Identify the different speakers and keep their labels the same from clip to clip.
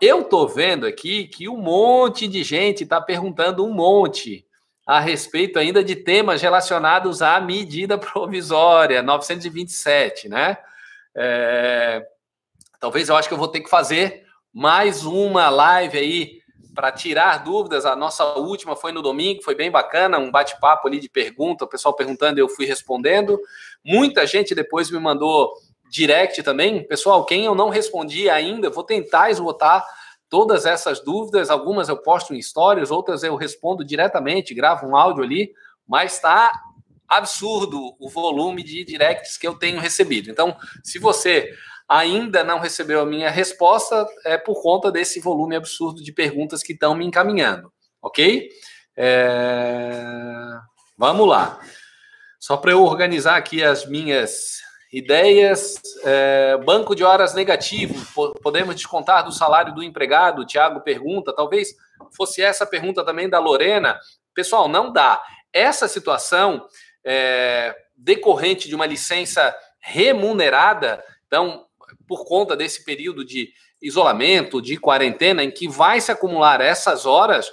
Speaker 1: Eu tô vendo aqui que um monte de gente está perguntando um monte a respeito ainda de temas relacionados à medida provisória 927, né? É, talvez eu acho que eu vou ter que fazer mais uma live aí para tirar dúvidas. A nossa última foi no domingo, foi bem bacana, um bate-papo ali de pergunta, o pessoal perguntando, eu fui respondendo. Muita gente depois me mandou direct também. Pessoal, quem eu não respondi ainda, vou tentar esgotar todas essas dúvidas. Algumas eu posto em stories, outras eu respondo diretamente, gravo um áudio ali, mas está absurdo o volume de directs que eu tenho recebido. Então, se você ainda não recebeu a minha resposta, é por conta desse volume absurdo de perguntas que estão me encaminhando, ok? É... Vamos lá. Só para eu organizar aqui as minhas ideias. É... banco de horas negativo, podemos descontar do salário do empregado? Tiago pergunta, talvez fosse essa pergunta também da Lorena. Pessoal, não dá. Essa situação é... decorrente de uma licença remunerada, então por conta desse período de isolamento, de quarentena, em que vai se acumular essas horas,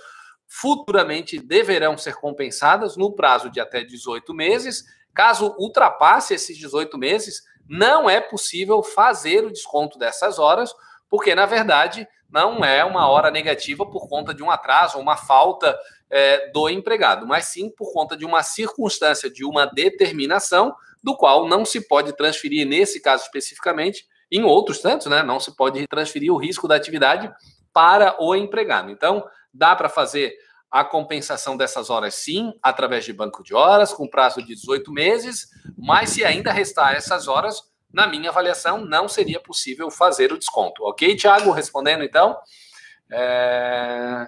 Speaker 1: futuramente deverão ser compensadas no prazo de até 18 meses. Caso ultrapasse esses 18 meses, não é possível fazer o desconto dessas horas, porque, na verdade, não é uma hora negativa por conta de um atraso, uma falta é, do empregado, mas sim por conta de uma circunstância, de uma determinação, do qual não se pode transferir, nesse caso especificamente, em outros tantos, né, não se pode transferir o risco da atividade para o empregado. Então, dá para fazer a compensação dessas horas sim, através de banco de horas, com prazo de 18 meses, mas se ainda restar essas horas, na minha avaliação, não seria possível fazer o desconto. Ok, Tiago? Respondendo então. É...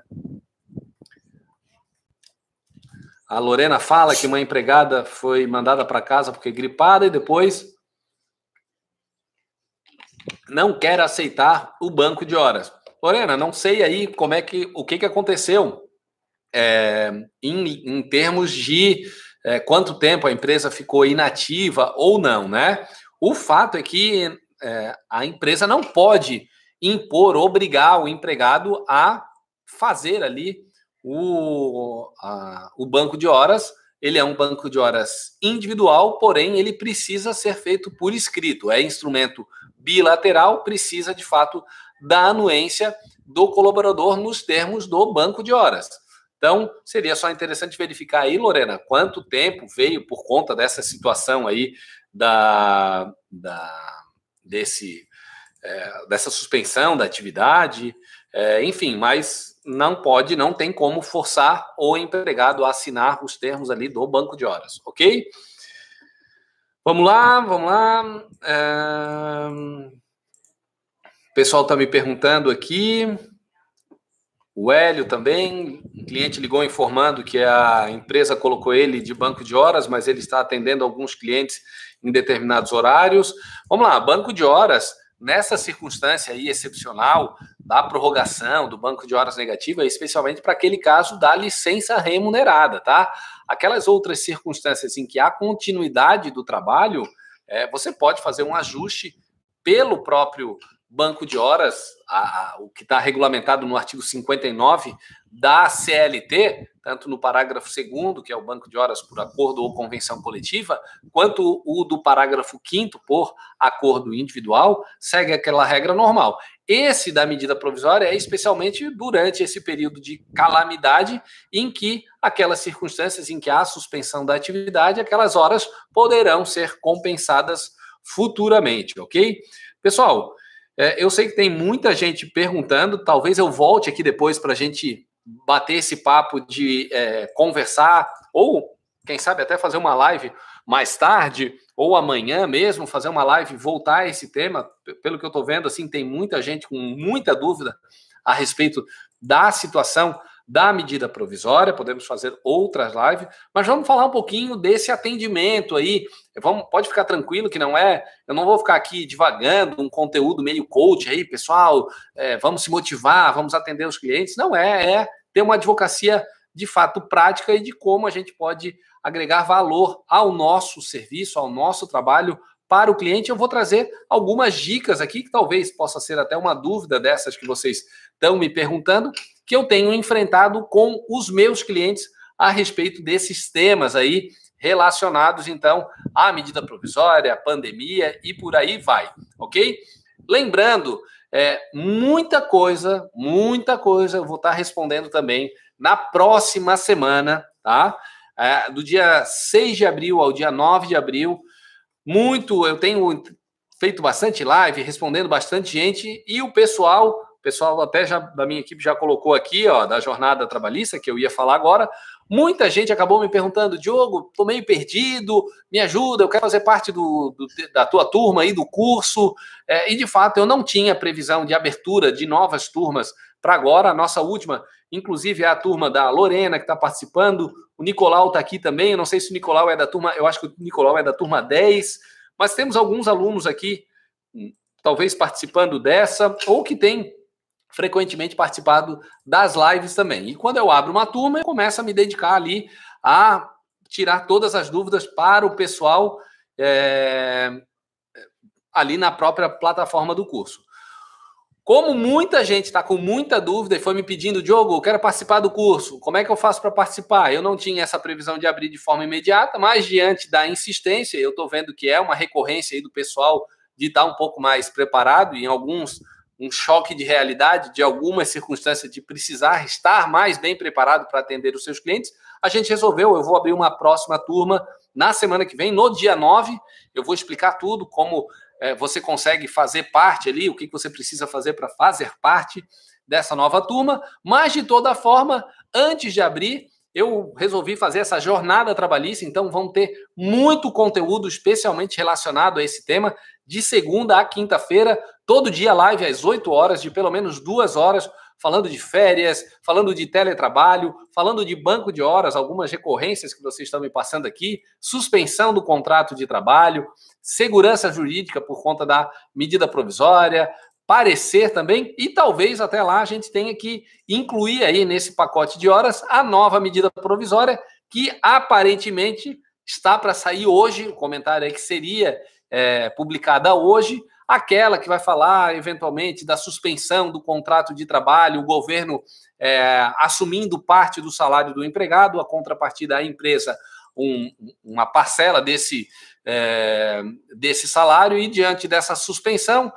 Speaker 1: A Lorena fala que uma empregada foi mandada para casa porque gripada e depois não quer aceitar o banco de horas. Lorena, não sei aí como é que o que, que aconteceu é, em, em termos de é, quanto tempo a empresa ficou inativa ou não, né? O fato é que é, a empresa não pode impor, obrigar o empregado a fazer ali o, a, o banco de horas. Ele é um banco de horas individual, porém ele precisa ser feito por escrito. É instrumento bilateral precisa, de fato, da anuência do colaborador nos termos do banco de horas. Então, seria só interessante verificar aí, Lorena, quanto tempo veio por conta dessa situação aí da, da desse é, dessa suspensão da atividade, é, enfim, mas não pode, não tem como forçar o empregado a assinar os termos ali do banco de horas, ok? Vamos lá, vamos lá. É... O pessoal está me perguntando aqui. O Hélio também. O cliente ligou informando que a empresa colocou ele de banco de horas, mas ele está atendendo alguns clientes em determinados horários. Vamos lá, banco de horas, nessa circunstância aí excepcional da prorrogação do banco de horas negativa, especialmente para aquele caso da licença remunerada, tá? Aquelas outras circunstâncias em que há continuidade do trabalho, é, você pode fazer um ajuste pelo próprio banco de horas, a, a, o que está regulamentado no artigo 59 da CLT, tanto no parágrafo 2 que é o banco de horas por acordo ou convenção coletiva, quanto o do parágrafo 5 por acordo individual, segue aquela regra normal. Esse da medida provisória é especialmente durante esse período de calamidade em que aquelas circunstâncias em que há suspensão da atividade, aquelas horas poderão ser compensadas futuramente, ok? Pessoal, é, eu sei que tem muita gente perguntando, talvez eu volte aqui depois para a gente bater esse papo de é, conversar, ou quem sabe até fazer uma live mais tarde, ou amanhã mesmo, fazer uma live voltar a esse tema. Pelo que eu estou vendo, assim, tem muita gente com muita dúvida a respeito da situação da medida provisória, podemos fazer outras lives, mas vamos falar um pouquinho desse atendimento aí. Vamos, pode ficar tranquilo que não é, eu não vou ficar aqui divagando um conteúdo meio coach aí, pessoal, é, vamos se motivar, vamos atender os clientes. Não é, é ter uma advocacia de fato prática e de como a gente pode agregar valor ao nosso serviço, ao nosso trabalho para o cliente. Eu vou trazer algumas dicas aqui, que talvez possa ser até uma dúvida dessas que vocês estão me perguntando, que eu tenho enfrentado com os meus clientes a respeito desses temas aí relacionados, então, à medida provisória, à pandemia e por aí vai, ok? Lembrando, é, muita coisa, muita coisa eu vou estar respondendo também na próxima semana, tá? É, do dia 6 de abril ao dia 9 de abril. Muito, eu tenho feito bastante live, respondendo bastante gente, e o pessoal, o pessoal até já da minha equipe já colocou aqui, ó, da jornada trabalhista, que eu ia falar agora. Muita gente acabou me perguntando, Diogo, tô meio perdido, me ajuda, eu quero fazer parte do, do da tua turma aí, do curso. É, e de fato, eu não tinha previsão de abertura de novas turmas para agora. A nossa última, inclusive, é a turma da Lorena, que está participando. O Nicolau está aqui também. Eu não sei se o Nicolau é da turma, eu acho que o Nicolau é da turma 10, mas temos alguns alunos aqui, hum, talvez participando dessa, ou que tem frequentemente participado das lives também. E quando eu abro uma turma, eu começo a me dedicar ali a tirar todas as dúvidas para o pessoal é, ali na própria plataforma do curso. Como muita gente está com muita dúvida e foi me pedindo, Diogo, eu quero participar do curso, como é que eu faço para participar? Eu não tinha essa previsão de abrir de forma imediata, mas diante da insistência, eu estou vendo que é uma recorrência aí do pessoal de estar tá um pouco mais preparado em alguns um choque de realidade de algumas circunstâncias de precisar estar mais bem preparado para atender os seus clientes, a gente resolveu, eu vou abrir uma próxima turma na semana que vem, no dia 9, eu vou explicar tudo, como é, você consegue fazer parte ali, o que você precisa fazer para fazer parte dessa nova turma, mas de toda forma, antes de abrir, eu resolvi fazer essa jornada trabalhista, então vão ter muito conteúdo especialmente relacionado a esse tema, de segunda a quinta-feira, todo dia live às 8 horas, de pelo menos duas horas, falando de férias, falando de teletrabalho, falando de banco de horas, algumas recorrências que vocês estão me passando aqui, suspensão do contrato de trabalho, segurança jurídica por conta da medida provisória, parecer também, e talvez até lá a gente tenha que incluir aí nesse pacote de horas a nova medida provisória, que aparentemente está para sair hoje, o comentário é que seria é, publicada hoje, aquela que vai falar eventualmente da suspensão do contrato de trabalho, o governo é, assumindo parte do salário do empregado, a contrapartida à empresa um, uma parcela desse, é, desse salário, e diante dessa suspensão,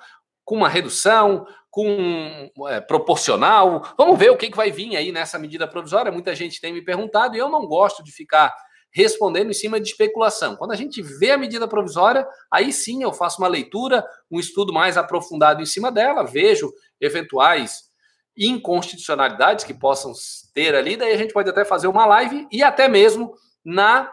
Speaker 1: com uma redução, com é, proporcional. Vamos ver o que, que vai vir aí nessa medida provisória. Muita gente tem me perguntado e eu não gosto de ficar respondendo em cima de especulação. Quando a gente vê a medida provisória, aí sim eu faço uma leitura, um estudo mais aprofundado em cima dela, vejo eventuais inconstitucionalidades que possam ter ali, daí a gente pode até fazer uma live e até mesmo na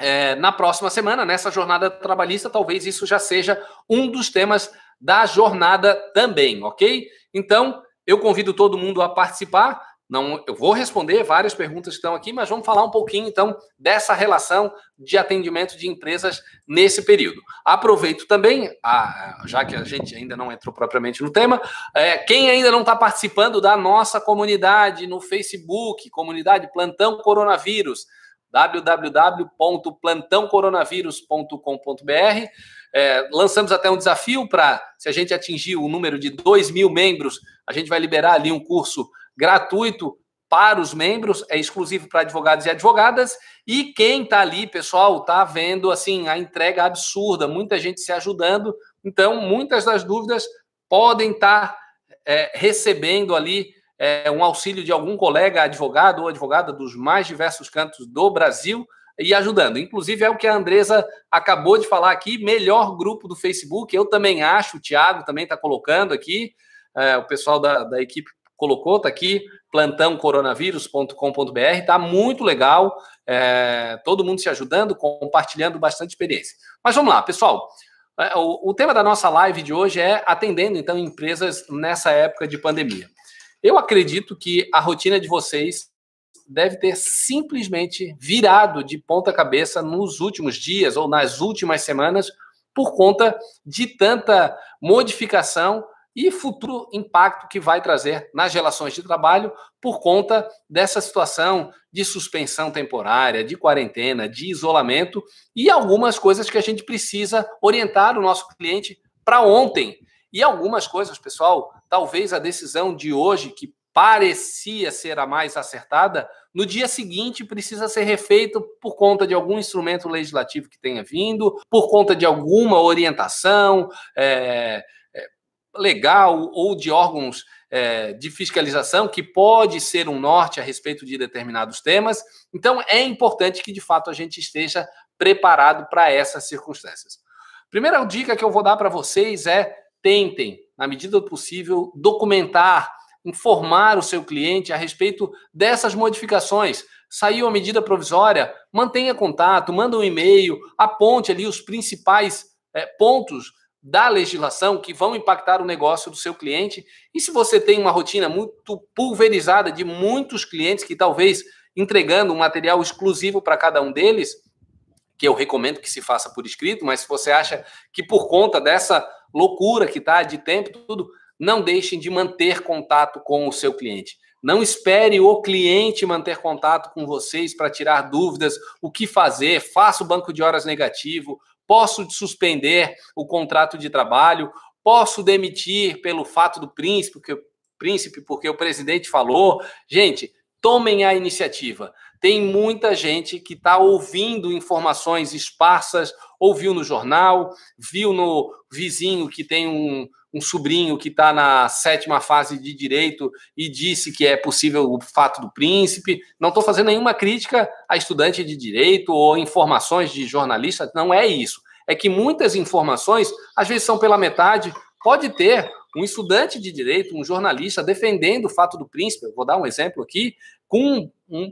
Speaker 1: é, na próxima semana, nessa jornada trabalhista, talvez isso já seja um dos temas da jornada também, ok? Então, eu convido todo mundo a participar. Não, eu vou responder várias perguntas que estão aqui, mas vamos falar um pouquinho então dessa relação de atendimento de empresas nesse período. Aproveito também, a, já que a gente ainda não entrou propriamente no tema, é, quem ainda não está participando da nossa comunidade no Facebook, comunidade Plantão Coronavírus, www.plantãocoronavírus.com.br. É, lançamos até um desafio para, se a gente atingir o número de 2 mil membros, a gente vai liberar ali um curso gratuito para os membros, é exclusivo para advogados e advogadas. E quem está ali, pessoal, está vendo assim a entrega absurda, muita gente se ajudando. Então, muitas das dúvidas podem estar tá, é, recebendo ali é, um auxílio de algum colega advogado ou advogada dos mais diversos cantos do Brasil e ajudando. Inclusive, é o que a Andresa acabou de falar aqui, melhor grupo do Facebook. Eu também acho, o Thiago também está colocando aqui, é, o pessoal da, da equipe colocou, está aqui, plantãocoronavírus.com.br, está muito legal, é, todo mundo se ajudando, compartilhando bastante experiência. Mas vamos lá, pessoal. É, o, o tema da nossa live de hoje é atendendo, então, empresas nessa época de pandemia. Eu acredito que a rotina de vocês deve ter simplesmente virado de ponta cabeça nos últimos dias ou nas últimas semanas por conta de tanta modificação e futuro impacto que vai trazer nas relações de trabalho por conta dessa situação de suspensão temporária, de quarentena, de isolamento e algumas coisas que a gente precisa orientar o nosso cliente para ontem. E algumas coisas, pessoal, talvez a decisão de hoje, que parecia ser a mais acertada, no dia seguinte precisa ser refeito por conta de algum instrumento legislativo que tenha vindo, por conta de alguma orientação é, é, legal ou de órgãos é, de fiscalização que pode ser um norte a respeito de determinados temas. Então é importante que de fato a gente esteja preparado para essas circunstâncias. Primeira dica que eu vou dar para vocês é tentem, na medida do possível, documentar informar o seu cliente a respeito dessas modificações. Saiu a medida provisória, mantenha contato, manda um e-mail, aponte ali os principais é, pontos da legislação que vão impactar o negócio do seu cliente. E se você tem uma rotina muito pulverizada de muitos clientes que talvez entregando um material exclusivo para cada um deles, que eu recomendo que se faça por escrito, mas se você acha que por conta dessa loucura que está de tempo, tudo, não deixem de manter contato com o seu cliente. Não espere o cliente manter contato com vocês para tirar dúvidas, o que fazer, faça o banco de horas negativo, posso suspender o contrato de trabalho, posso demitir pelo fato do príncipe, porque, príncipe, porque o presidente falou. Gente, tomem a iniciativa. Tem muita gente que está ouvindo informações esparsas, ouviu no jornal, viu no vizinho que tem um, um sobrinho que está na sétima fase de direito e disse que é possível o fato do príncipe. Não estou fazendo nenhuma crítica a estudante de direito ou informações de jornalista, não é isso. É que muitas informações, às vezes, são pela metade. Pode ter um estudante de direito, um jornalista, defendendo o fato do príncipe, vou dar um exemplo aqui, com um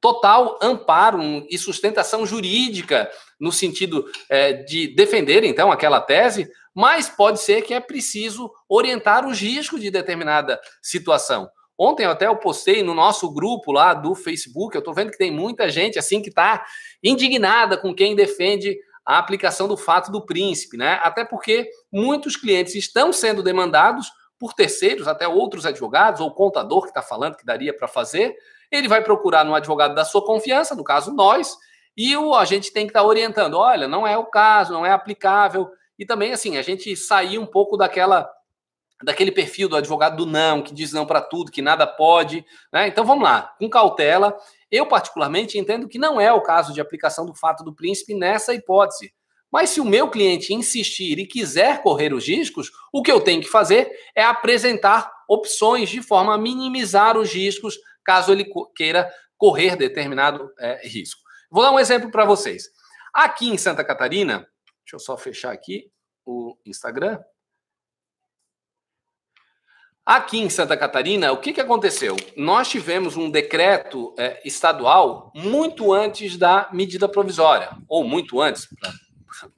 Speaker 1: total amparo e sustentação jurídica no sentido é, de defender então aquela tese, mas pode ser que é preciso orientar os riscos de determinada situação. Ontem até eu postei no nosso grupo lá do Facebook, eu estou vendo que tem muita gente assim que está indignada com quem defende a aplicação do fato do príncipe, né? Até porque muitos clientes estão sendo demandados por terceiros, até outros advogados ou contador que está falando que daria para fazer, ele vai procurar no advogado da sua confiança, no caso nós, e o, a gente tem que estar tá orientando. Olha, não é o caso, não é aplicável. E também, assim, a gente sair um pouco daquela daquele perfil do advogado do não, que diz não para tudo, que nada pode. Né? Então vamos lá, com cautela. Eu, particularmente, entendo que não é o caso de aplicação do fato do príncipe nessa hipótese. Mas se o meu cliente insistir e quiser correr os riscos, o que eu tenho que fazer é apresentar opções de forma a minimizar os riscos caso ele queira correr determinado é, risco. Vou dar um exemplo para vocês. Aqui em Santa Catarina, deixa eu só fechar aqui o Instagram. Aqui em Santa Catarina, o que, que aconteceu? Nós tivemos um decreto é, estadual muito antes da medida provisória, ou muito antes,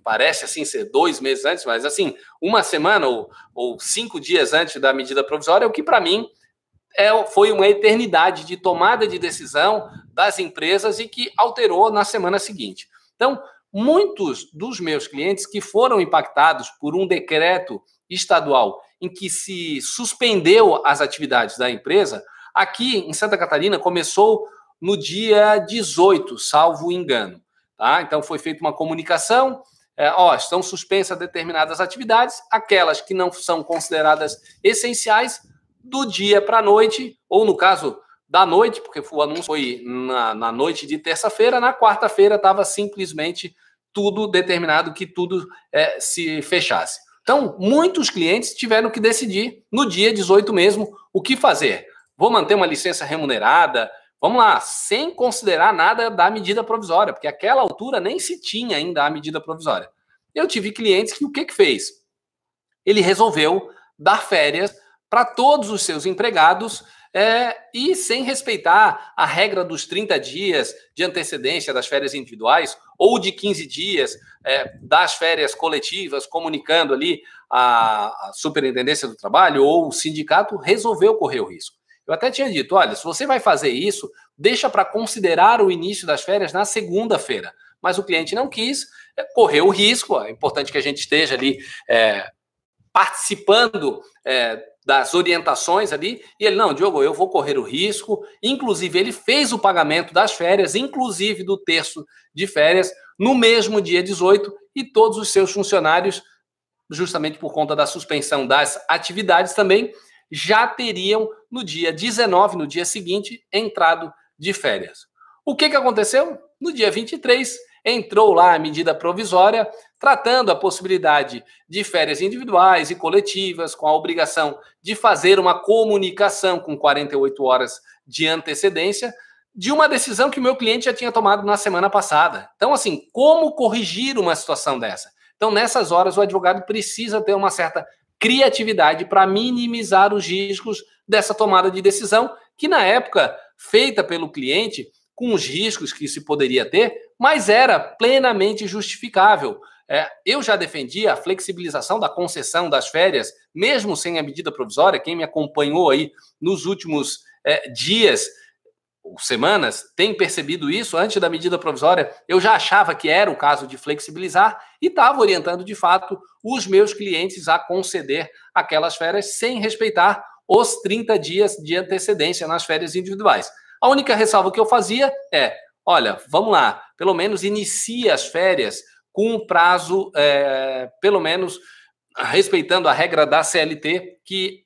Speaker 1: parece assim ser dois meses antes, mas assim, uma semana ou, ou cinco dias antes da medida provisória, o que para mim é, foi uma eternidade de tomada de decisão das empresas e que alterou na semana seguinte. Então, muitos dos meus clientes que foram impactados por um decreto estadual em que se suspendeu as atividades da empresa, aqui em Santa Catarina começou no dia 18, salvo engano. Tá? Então foi feita uma comunicação, é, ó, estão suspensas determinadas atividades, aquelas que não são consideradas essenciais do dia para a noite, ou no caso da noite, porque o anúncio foi na, na noite de terça-feira, na quarta-feira estava simplesmente tudo determinado que tudo é, se fechasse. Então, muitos clientes tiveram que decidir no dia 18 mesmo o que fazer. Vou manter uma licença remunerada? Vamos lá, sem considerar nada da medida provisória, porque aquela altura nem se tinha ainda a medida provisória. Eu tive clientes que o que, que fez? Ele resolveu dar férias para todos os seus empregados é, e sem respeitar a regra dos 30 dias de antecedência das férias individuais ou de 15 dias é, das férias coletivas, comunicando ali a, a superintendência do trabalho ou o sindicato, resolveu correr o risco. Eu até tinha dito: olha, se você vai fazer isso, deixa para considerar o início das férias na segunda-feira. Mas o cliente não quis, é, correu o risco. É importante que a gente esteja ali é, participando é, das orientações ali, e ele, não, Diogo, eu vou correr o risco. Inclusive, ele fez o pagamento das férias, inclusive do terço de férias, no mesmo dia 18, e todos os seus funcionários, justamente por conta da suspensão das atividades também, já teriam no dia 19, no dia seguinte, entrado de férias. O que, que aconteceu? No dia 23, entrou lá a medida provisória tratando a possibilidade de férias individuais e coletivas, com a obrigação de fazer uma comunicação com 48 horas de antecedência de uma decisão que o meu cliente já tinha tomado na semana passada. Então, assim, como corrigir uma situação dessa? Então, nessas horas, o advogado precisa ter uma certa criatividade para minimizar os riscos dessa tomada de decisão, que na época feita pelo cliente, com os riscos que se poderia ter, mas era plenamente justificável. É, eu já defendi a flexibilização da concessão das férias, mesmo sem a medida provisória. Quem me acompanhou aí nos últimos é, dias ou semanas tem percebido isso. Antes da medida provisória, eu já achava que era o caso de flexibilizar e estava orientando de fato os meus clientes a conceder aquelas férias sem respeitar os 30 dias de antecedência nas férias individuais. A única ressalva que eu fazia é: olha, vamos lá, pelo menos inicie as férias com um prazo, é, pelo menos respeitando a regra da CLT, que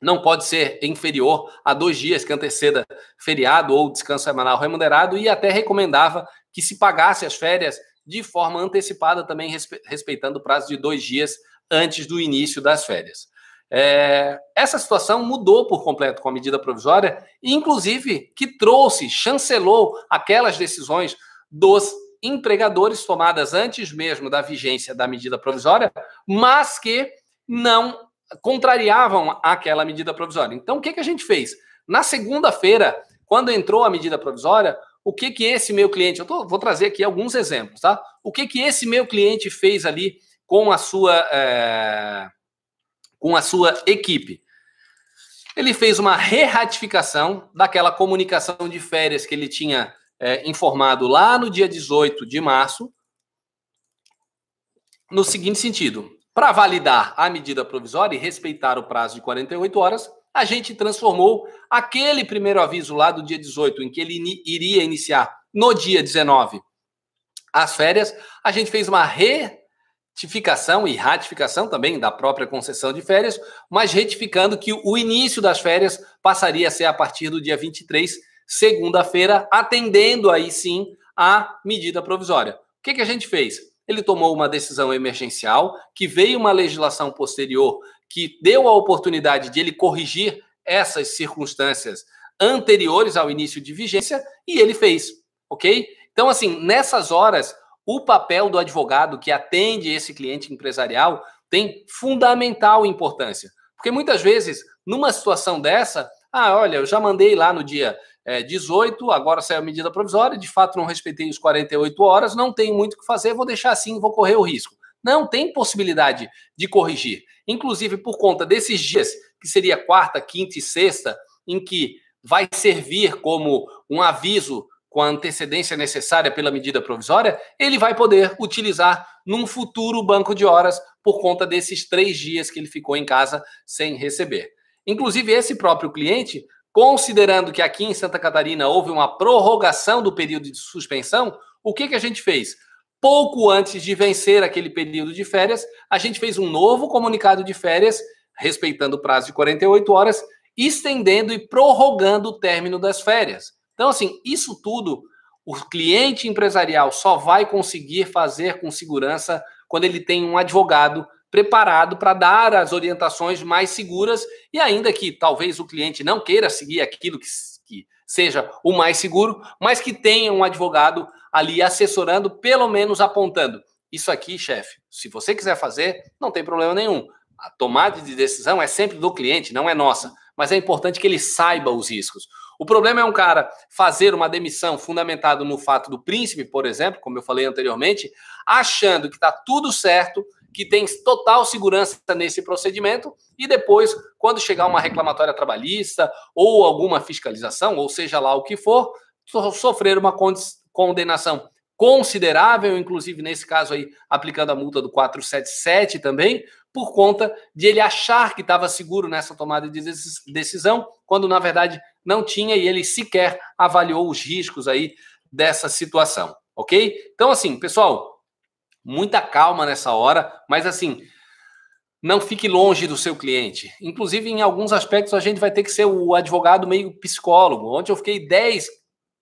Speaker 1: não pode ser inferior a dois dias que anteceda feriado ou descanso semanal remunerado, e até recomendava que se pagasse as férias de forma antecipada, também respeitando o prazo de dois dias antes do início das férias. É, essa situação mudou por completo com a medida provisória, inclusive que trouxe, chancelou aquelas decisões dos empregadores tomadas antes mesmo da vigência da medida provisória, mas que não contrariavam aquela medida provisória. Então, o que, que a gente fez? Na segunda-feira, quando entrou a medida provisória, o que que esse meu cliente, eu tô, vou trazer aqui alguns exemplos, tá? O que que esse meu cliente fez ali com a sua é, com a sua equipe. Ele fez uma re-ratificação daquela comunicação de férias que ele tinha é, informado lá no dia 18 de março, no seguinte sentido: para validar a medida provisória e respeitar o prazo de 48 horas, a gente transformou aquele primeiro aviso lá do dia 18, em que ele iria iniciar no dia 19 as férias, a gente fez uma re retificação e ratificação também da própria concessão de férias, mas retificando que o início das férias passaria a ser a partir do dia 23, segunda-feira, atendendo aí sim a medida provisória. O que, que a gente fez? Ele tomou uma decisão emergencial, que veio uma legislação posterior que deu a oportunidade de ele corrigir essas circunstâncias anteriores ao início de vigência, e ele fez, ok? Então, assim, nessas horas, o papel do advogado que atende esse cliente empresarial tem fundamental importância. Porque muitas vezes, numa situação dessa, ah, olha, eu já mandei lá no dia é, 18, agora saiu a medida provisória, de fato não respeitei os 48 horas, não tenho muito o que fazer, vou deixar assim, vou correr o risco. Não tem possibilidade de corrigir. Inclusive, por conta desses dias, que seria quarta, quinta e sexta, em que vai servir como um aviso com a antecedência necessária pela medida provisória, ele vai poder utilizar num futuro banco de horas por conta desses três dias que ele ficou em casa sem receber. Inclusive, esse próprio cliente, considerando que aqui em Santa Catarina houve uma prorrogação do período de suspensão, o que, que a gente fez? Pouco antes de vencer aquele período de férias, a gente fez um novo comunicado de férias, respeitando o prazo de 48 horas, estendendo e prorrogando o término das férias. Então, assim, isso tudo o cliente empresarial só vai conseguir fazer com segurança quando ele tem um advogado preparado para dar as orientações mais seguras e ainda que talvez o cliente não queira seguir aquilo que, que seja o mais seguro, mas que tenha um advogado ali assessorando, pelo menos apontando. Isso aqui, chefe, se você quiser fazer, não tem problema nenhum. A tomada de decisão é sempre do cliente, não é nossa. Mas é importante que ele saiba os riscos. O problema é um cara fazer uma demissão fundamentado no fato do príncipe, por exemplo, como eu falei anteriormente, achando que está tudo certo, que tem total segurança nesse procedimento, e depois, quando chegar uma reclamatória trabalhista ou alguma fiscalização, ou seja lá o que for, sofrer uma condenação considerável, inclusive nesse caso aí, aplicando a multa do 477 também, por conta de ele achar que estava seguro nessa tomada de decisão, quando na verdade não tinha e ele sequer avaliou os riscos aí dessa situação, ok? Então, assim, pessoal, muita calma nessa hora, mas assim, não fique longe do seu cliente. Inclusive, em alguns aspectos, a gente vai ter que ser o advogado meio psicólogo. Ontem eu fiquei 10,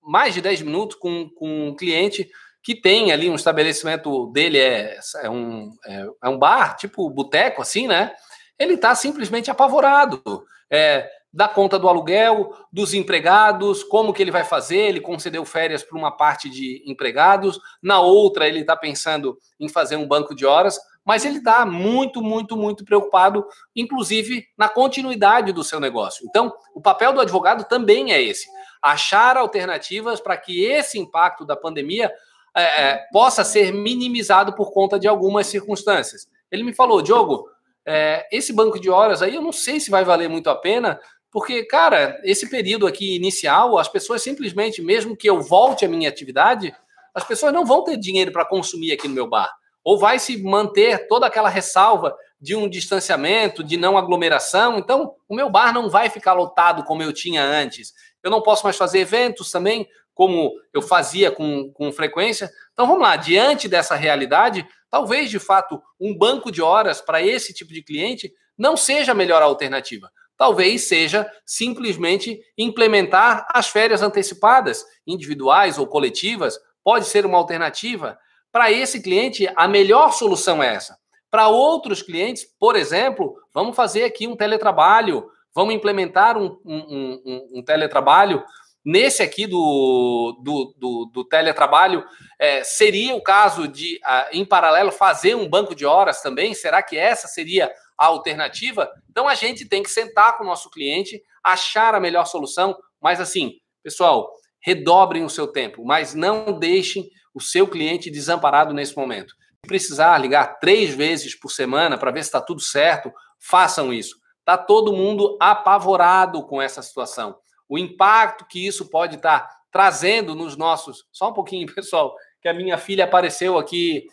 Speaker 1: mais de 10 minutos com, com um cliente que tem ali um estabelecimento dele, é, é, um, é, é um bar, tipo boteco, assim, né? Ele está simplesmente apavorado. É, da conta do aluguel, dos empregados, como que ele vai fazer, ele concedeu férias para uma parte de empregados, na outra ele está pensando em fazer um banco de horas, mas ele está muito, muito, muito preocupado, inclusive na continuidade do seu negócio. Então, o papel do advogado também é esse: achar alternativas para que esse impacto da pandemia é, é, possa ser minimizado por conta de algumas circunstâncias. Ele me falou, Diogo, é, esse banco de horas aí eu não sei se vai valer muito a pena, porque, cara, esse período aqui inicial, as pessoas simplesmente, mesmo que eu volte à minha atividade, as pessoas não vão ter dinheiro para consumir aqui no meu bar. Ou vai se manter toda aquela ressalva de um distanciamento, de não aglomeração. Então, o meu bar não vai ficar lotado como eu tinha antes. Eu não posso mais fazer eventos também, como eu fazia com, com frequência. Então vamos lá, diante dessa realidade, talvez de fato um banco de horas para esse tipo de cliente não seja a melhor alternativa. Talvez seja simplesmente implementar as férias antecipadas, individuais ou coletivas, pode ser uma alternativa. Para esse cliente, a melhor solução é essa. Para outros clientes, por exemplo, vamos fazer aqui um teletrabalho, vamos implementar um, um, um, um teletrabalho Nesse aqui do, do, do, do teletrabalho, é, seria o caso de, em paralelo, fazer um banco de horas também? Será que essa seria a alternativa? Então a gente tem que sentar com o nosso cliente, achar a melhor solução, mas assim, pessoal, redobrem o seu tempo, mas não deixem o seu cliente desamparado nesse momento. Se precisar ligar três vezes por semana para ver se está tudo certo, façam isso. Está todo mundo apavorado com essa situação o impacto que isso pode estar tá trazendo nos nossos. Só um pouquinho, pessoal, que a minha filha apareceu aqui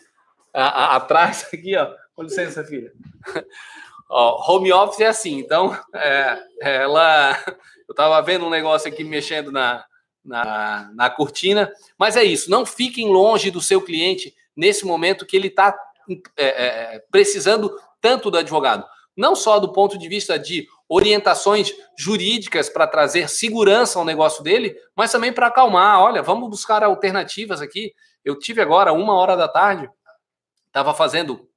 Speaker 1: a, a, atrás, aqui, ó. Com licença, filha. ó, home office é assim, então, é, ela. Eu estava vendo um negócio aqui mexendo na, na, na cortina, mas é isso, não fiquem longe do seu cliente nesse momento que ele está é, é, precisando tanto do advogado. Não só do ponto de vista de orientações jurídicas para trazer segurança ao negócio dele, mas também para acalmar. Olha, vamos buscar alternativas aqui. Eu tive agora, uma hora da tarde, estava fazendo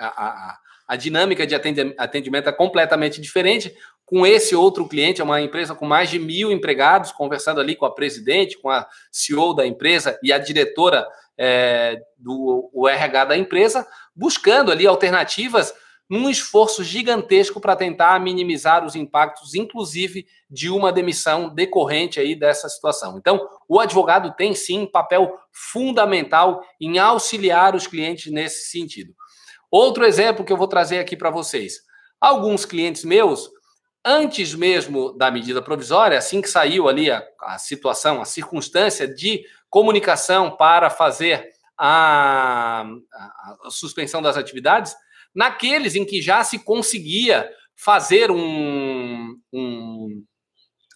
Speaker 1: a, a, a, dinâmica de atendimento é completamente diferente com esse outro cliente, é uma empresa com mais de mil empregados, conversando ali com a presidente, com a CEO da empresa e a diretora é, do RH da empresa, buscando ali alternativas num esforço gigantesco para tentar minimizar os impactos, inclusive de uma demissão decorrente aí dessa situação. Então, o advogado tem sim papel fundamental em auxiliar os clientes nesse sentido. Outro exemplo que eu vou trazer aqui para vocês. Alguns clientes meus, antes mesmo da medida provisória, assim que saiu ali a, a situação, a circunstância de comunicação para fazer a, a, a suspensão das atividades, Naqueles em que já se conseguia fazer um, um,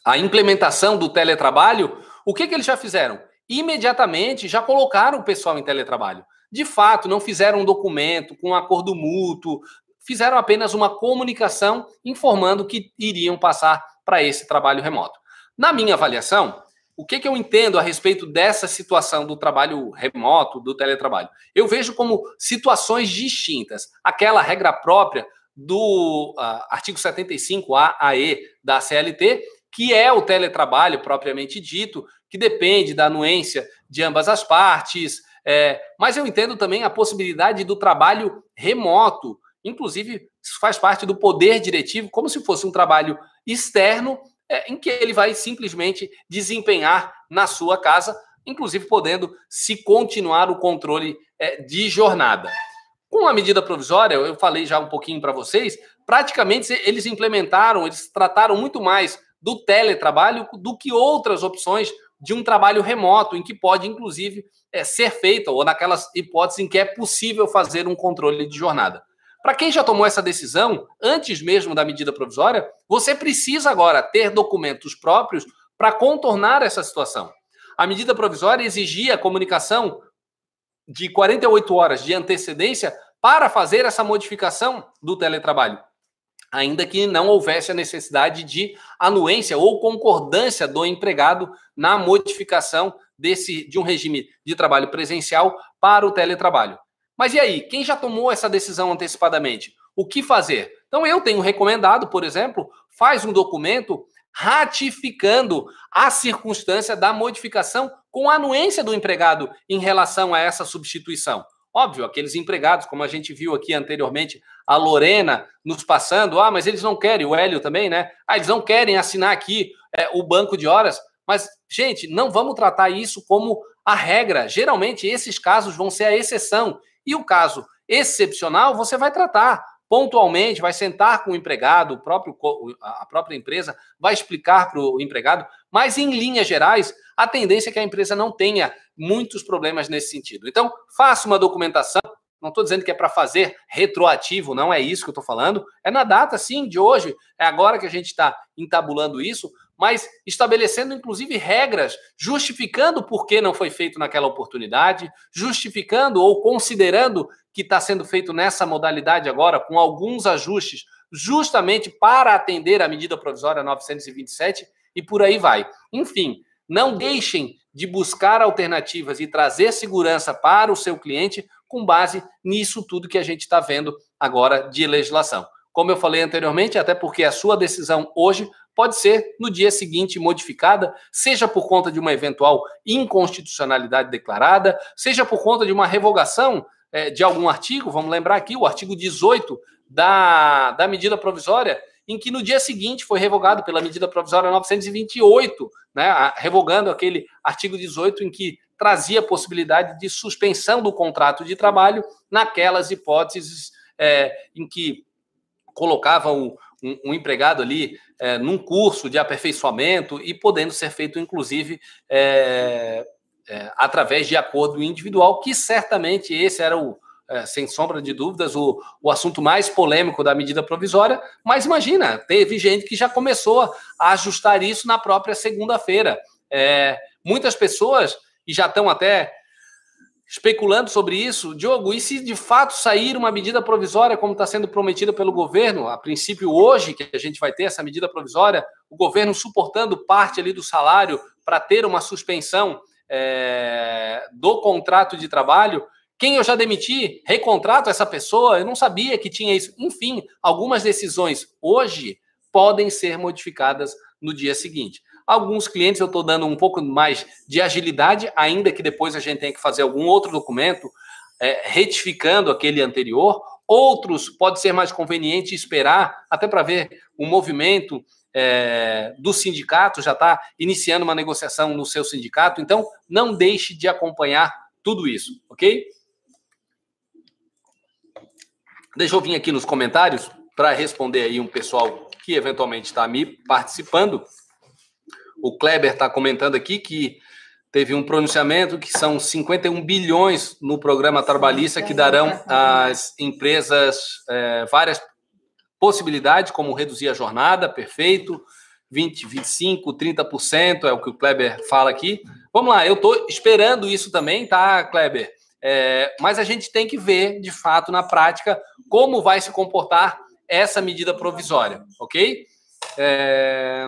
Speaker 1: a implementação do teletrabalho, o que, que eles já fizeram? Imediatamente já colocaram o pessoal em teletrabalho. De fato, não fizeram um documento com um acordo mútuo, fizeram apenas uma comunicação informando que iriam passar para esse trabalho remoto. Na minha avaliação, o que, que eu entendo a respeito dessa situação do trabalho remoto, do teletrabalho? Eu vejo como situações distintas. Aquela regra própria do uh, artigo 75A-AE da CLT, que é o teletrabalho propriamente dito, que depende da anuência de ambas as partes, é, mas eu entendo também a possibilidade do trabalho remoto, inclusive isso faz parte do poder diretivo, como se fosse um trabalho externo é, em que ele vai simplesmente desempenhar na sua casa, inclusive podendo se continuar o controle é, de jornada. Com a medida provisória, eu falei já um pouquinho para vocês, praticamente eles implementaram, eles trataram muito mais do teletrabalho do que outras opções de um trabalho remoto, em que pode, inclusive, é, ser feito, ou naquelas hipóteses em que é possível fazer um controle de jornada. Para quem já tomou essa decisão, antes mesmo da medida provisória, você precisa agora ter documentos próprios para contornar essa situação. A medida provisória exigia comunicação de 48 horas de antecedência para fazer essa modificação do teletrabalho, ainda que não houvesse a necessidade de anuência ou concordância do empregado na modificação desse de um regime de trabalho presencial para o teletrabalho. Mas e aí, quem já tomou essa decisão antecipadamente? O que fazer? Então eu tenho recomendado, por exemplo, faz um documento ratificando a circunstância da modificação com anuência do empregado em relação a essa substituição. Óbvio, aqueles empregados, como a gente viu aqui anteriormente, a Lorena nos passando, ah, mas eles não querem, o Hélio também, né? Ah, eles não querem assinar aqui é, o banco de horas. Mas, gente, não vamos tratar isso como a regra. Geralmente, esses casos vão ser a exceção. E o caso excepcional, você vai tratar pontualmente, vai sentar com o empregado, o próprio, a própria empresa vai explicar para o empregado, mas em linhas gerais, a tendência é que a empresa não tenha muitos problemas nesse sentido. Então, faça uma documentação. Não estou dizendo que é para fazer retroativo, não é isso que eu estou falando. É na data, sim, de hoje. É agora que a gente está entabulando isso, mas estabelecendo inclusive regras, justificando por que não foi feito naquela oportunidade, justificando ou considerando que está sendo feito nessa modalidade agora, com alguns ajustes, justamente para atender a medida provisória 927 e por aí vai. Enfim, não deixem de buscar alternativas e trazer segurança para o seu cliente com base nisso tudo que a gente está vendo agora de legislação. Como eu falei anteriormente, até porque a sua decisão hoje pode ser no dia seguinte modificada, seja por conta de uma eventual inconstitucionalidade declarada, seja por conta de uma revogação é, de algum artigo. Vamos lembrar aqui o artigo 18 da, da medida provisória, em que no dia seguinte foi revogado pela medida provisória 928, né, revogando aquele artigo 18 em que trazia a possibilidade de suspensão do contrato de trabalho naquelas hipóteses é, em que colocava um, um, um empregado ali é, num curso de aperfeiçoamento e podendo ser feito, inclusive, é, é, através de acordo individual, que certamente esse era o, é, sem sombra de dúvidas, o, o assunto mais polêmico da medida provisória. Mas imagina, teve gente que já começou a ajustar isso na própria segunda-feira. É, muitas pessoas, e já estão até especulando sobre isso. Diogo, e se de fato sair uma medida provisória, como está sendo prometida pelo governo, a princípio hoje, que a gente vai ter essa medida provisória, o governo suportando parte ali do salário para ter uma suspensão é, do contrato de trabalho. Quem eu já demiti, recontrato essa pessoa, eu não sabia que tinha isso. Enfim, algumas decisões hoje podem ser modificadas no dia seguinte. Alguns clientes eu estou dando um pouco mais de agilidade, ainda que depois a gente tenha que fazer algum outro documento é, retificando aquele anterior. Outros pode ser mais conveniente esperar até para ver o movimento é, do sindicato, já está iniciando uma negociação no seu sindicato. Então, não deixe de acompanhar tudo isso, ok? Deixa eu vir aqui nos comentários para responder aí um pessoal que eventualmente está me participando. O Kleber está comentando aqui que teve um pronunciamento que são 51 bilhões no programa trabalhista que darão às empresas é, várias possibilidades, como reduzir a jornada, perfeito, 20, 25, 30%, é o que o Kleber fala aqui. Vamos lá, eu estou esperando isso também, tá, Kleber? É, mas a gente tem que ver, de fato, na prática, como vai se comportar essa medida provisória, ok? É...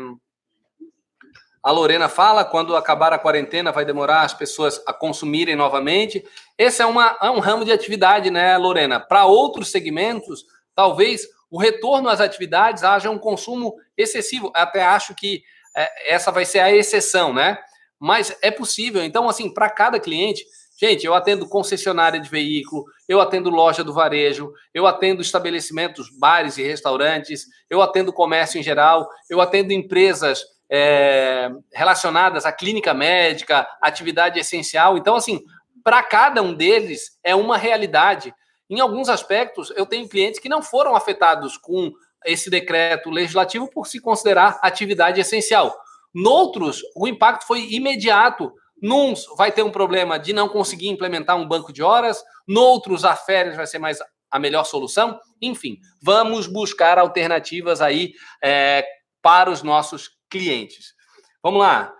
Speaker 1: A Lorena fala, quando acabar a quarentena, vai demorar as pessoas a consumirem novamente. Esse é, uma, é um ramo de atividade, né, Lorena? Para outros segmentos, talvez o retorno às atividades haja um consumo excessivo. Até acho que é, essa vai ser a exceção, né? Mas é possível. Então, assim, para cada cliente, gente, eu atendo concessionária de veículo, eu atendo loja do varejo, eu atendo estabelecimentos, bares e restaurantes, eu atendo comércio em geral, eu atendo empresas é, relacionadas à clínica médica, atividade essencial. Então, assim, para cada um deles é uma realidade. Em alguns aspectos, eu tenho clientes que não foram afetados com esse decreto legislativo por se considerar atividade essencial. Noutros, o impacto foi imediato. Nuns vai ter um problema de não conseguir implementar um banco de horas, noutros a férias vai ser mais a melhor solução? Enfim, vamos buscar alternativas aí é, para os nossos clientes. Vamos lá.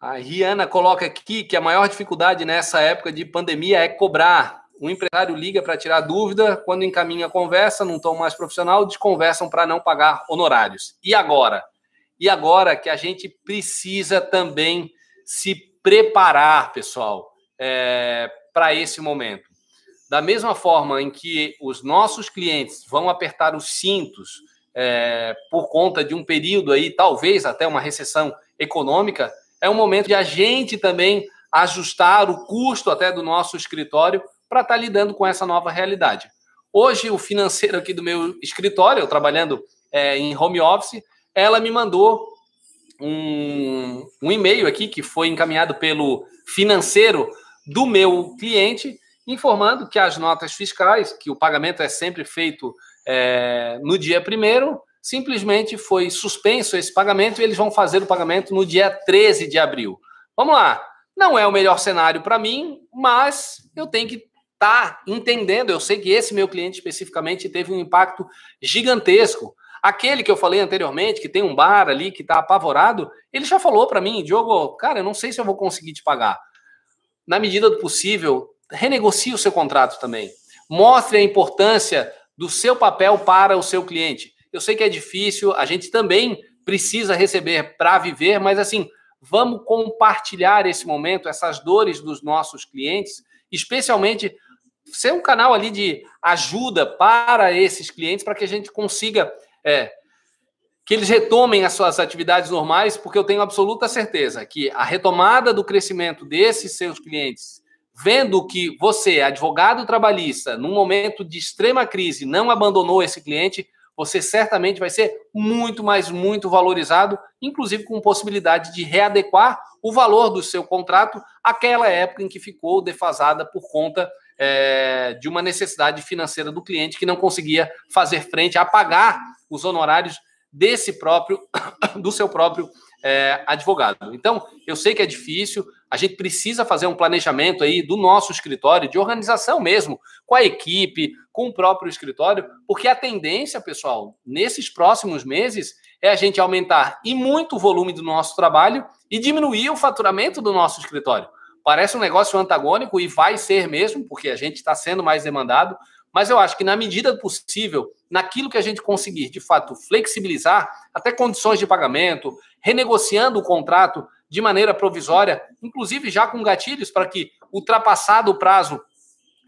Speaker 1: A Rihanna coloca aqui que a maior dificuldade nessa época de pandemia é cobrar. O empresário liga para tirar dúvida, quando encaminha a conversa, num tom mais profissional, desconversam para não pagar honorários. E agora? E agora que a gente precisa também se preparar, pessoal, é, para esse momento. Da mesma forma em que os nossos clientes vão apertar os cintos é, por conta de um período aí, talvez até uma recessão econômica, é um momento de a gente também ajustar o custo até do nosso escritório para estar tá lidando com essa nova realidade. Hoje, o financeiro aqui do meu escritório, eu trabalhando é, em home office, ela me mandou um, um e-mail aqui que foi encaminhado pelo financeiro do meu cliente, informando que as notas fiscais, que o pagamento é sempre feito é, no dia primeiro, simplesmente foi suspenso esse pagamento e eles vão fazer o pagamento no dia 13 de abril. Vamos lá. Não é o melhor cenário para mim, mas eu tenho que estar tá entendendo. Eu sei que esse meu cliente especificamente teve um impacto gigantesco. Aquele que eu falei anteriormente, que tem um bar ali que está apavorado, ele já falou para mim, Diogo, cara, eu não sei se eu vou conseguir te pagar. Na medida do possível, renegocie o seu contrato também. Mostre a importância do seu papel para o seu cliente. Eu sei que é difícil, a gente também precisa receber para viver, mas assim, vamos compartilhar esse momento, essas dores dos nossos clientes, especialmente ser um canal ali de ajuda para esses clientes, para que a gente consiga é, que eles retomem as suas atividades normais, porque eu tenho absoluta certeza que a retomada do crescimento desses seus clientes, vendo que você, advogado trabalhista, num momento de extrema crise, não abandonou esse cliente, você certamente vai ser muito, mais muito valorizado, inclusive com possibilidade de readequar o valor do seu contrato àquela época em que ficou defasada por conta é, de uma necessidade financeira do cliente que não conseguia fazer frente a pagar os honorários desse próprio, do seu próprio é, advogado. Então, eu sei que é difícil, a gente precisa fazer um planejamento aí do nosso escritório, de organização mesmo, com a equipe, com o próprio escritório, porque a tendência, pessoal, nesses próximos meses, é a gente aumentar e muito o volume do nosso trabalho e diminuir o faturamento do nosso escritório. Parece um negócio antagônico e vai ser mesmo, porque a gente está sendo mais demandado, mas eu acho que na medida do possível, naquilo que a gente conseguir, de fato, flexibilizar até condições de pagamento, renegociando o contrato de maneira provisória, inclusive já com gatilhos para que, ultrapassado o prazo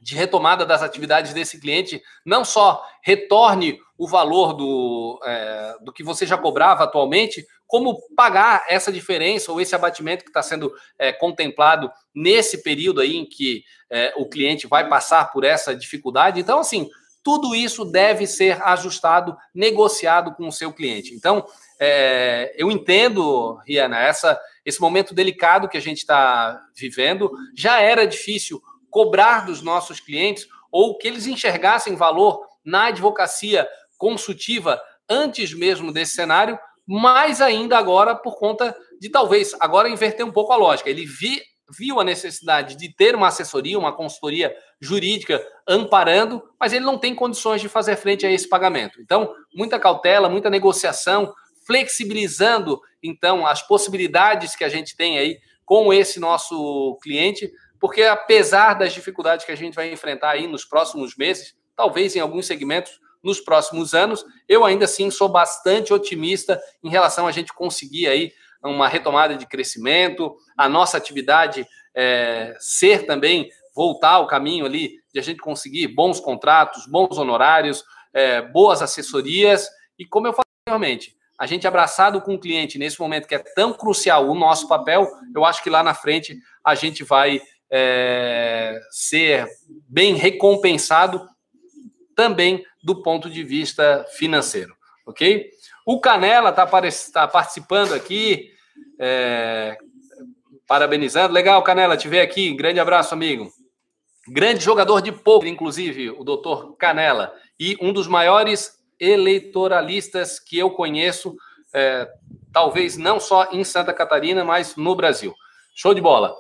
Speaker 1: de retomada das atividades desse cliente, não só retorne o valor do, é, do que você já cobrava atualmente, como pagar essa diferença ou esse abatimento que está sendo é, contemplado nesse período aí em que é, o cliente vai passar por essa dificuldade. Então, assim, tudo isso deve ser ajustado, negociado com o seu cliente. Então, é, eu entendo, Riana, essa, esse momento delicado que a gente está vivendo. Já era difícil cobrar dos nossos clientes ou que eles enxergassem valor na advocacia consultiva antes mesmo desse cenário, mais ainda agora por conta de talvez agora inverter um pouco a lógica. Ele vi, viu a necessidade de ter uma assessoria, uma consultoria jurídica amparando, mas ele não tem condições de fazer frente a esse pagamento. Então, muita cautela, muita negociação, flexibilizando então as possibilidades que a gente tem aí com esse nosso cliente, porque apesar das dificuldades que a gente vai enfrentar aí nos próximos meses, talvez em alguns segmentos nos próximos anos, eu ainda assim sou bastante otimista em relação a gente conseguir aí uma retomada de crescimento, a nossa atividade é, ser também voltar ao caminho ali de a gente conseguir bons contratos, bons honorários, é, boas assessorias e como eu falei realmente, a gente abraçado com o cliente nesse momento que é tão crucial o nosso papel, eu acho que lá na frente a gente vai é, ser bem recompensado também do ponto de vista financeiro, ok? O Canela está tá participando aqui, é, parabenizando. Legal, Canela, te ver aqui. Grande abraço, amigo. Grande jogador de poker, inclusive, o doutor Canela. E um dos maiores eleitoralistas que eu conheço, é, talvez não só em Santa Catarina, mas no Brasil. Show de bola.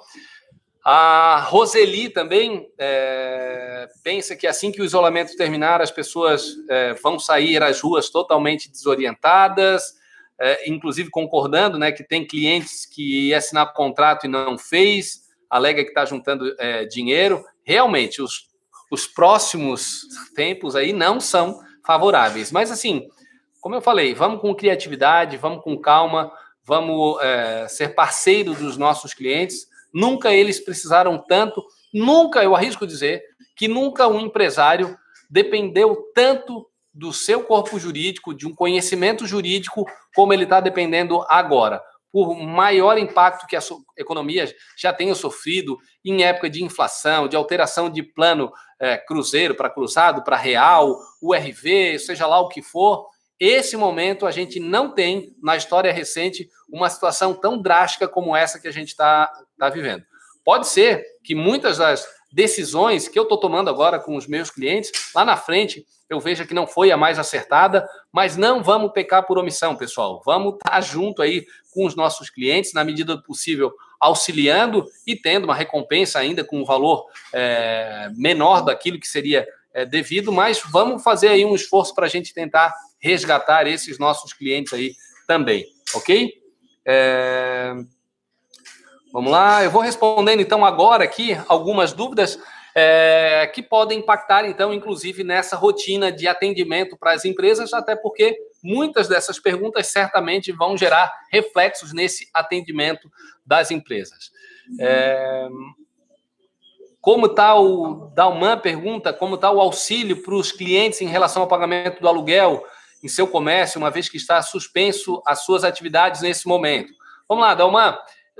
Speaker 1: A Roseli também é, pensa que assim que o isolamento terminar, as pessoas é, vão sair às ruas totalmente desorientadas, é, inclusive concordando né, que tem clientes que ia assinar contrato e não fez, alega que está juntando é, dinheiro. Realmente, os, os próximos tempos aí não são favoráveis. Mas assim, como eu falei, vamos com criatividade, vamos com calma, vamos é, ser parceiro dos nossos clientes Nunca eles precisaram tanto, nunca, eu arrisco dizer, que nunca um empresário dependeu tanto do seu corpo jurídico, de um conhecimento jurídico, como ele está dependendo agora. Por maior impacto que a economia já tenha sofrido em época de inflação, de alteração de plano é, cruzeiro para cruzado, para real, URV, seja lá o que for, esse momento a gente não tem na história recente uma situação tão drástica como essa que a gente está tá vivendo. Pode ser que muitas das decisões que eu estou tomando agora com os meus clientes, lá na frente eu veja que não foi a mais acertada, mas não vamos pecar por omissão, pessoal. Vamos estar tá junto aí com os nossos clientes, na medida do possível, auxiliando e tendo uma recompensa ainda com um valor é, menor daquilo que seria é, devido, mas vamos fazer aí um esforço para a gente tentar resgatar esses nossos clientes aí também, ok? É... Vamos lá, eu vou respondendo então agora aqui algumas dúvidas é, que podem impactar, então, inclusive nessa rotina de atendimento para as empresas, até porque muitas dessas perguntas certamente vão gerar reflexos nesse atendimento das empresas. É, como está o Dalman pergunta, como está o auxílio para os clientes em relação ao pagamento do aluguel em seu comércio, uma vez que está suspenso as suas atividades nesse momento. Vamos lá, Dalman.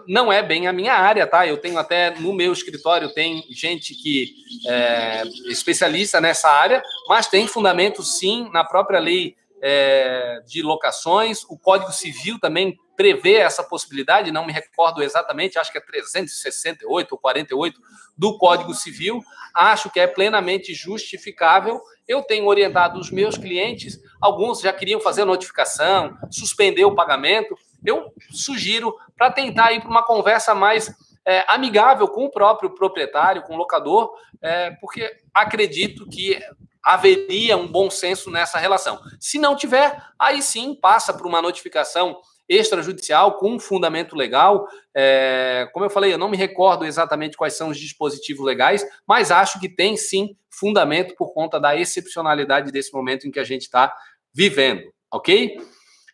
Speaker 1: Não é bem a minha área, tá? Eu tenho até no meu escritório tem gente que é especialista nessa área, mas tem fundamento sim na própria lei é, de locações. O Código Civil também prevê essa possibilidade, não me recordo exatamente, acho que é 368 ou 48 do Código Civil. Acho que é plenamente justificável. Eu tenho orientado os meus clientes, alguns já queriam fazer notificação, suspender o pagamento. Eu sugiro para tentar ir para uma conversa mais é, amigável com o próprio proprietário, com o locador, é, porque acredito que haveria um bom senso nessa relação. Se não tiver, aí sim passa por uma notificação extrajudicial com um fundamento legal. É, como eu falei, eu não me recordo exatamente quais são os dispositivos legais, mas acho que tem sim fundamento por conta da excepcionalidade desse momento em que a gente está vivendo, ok?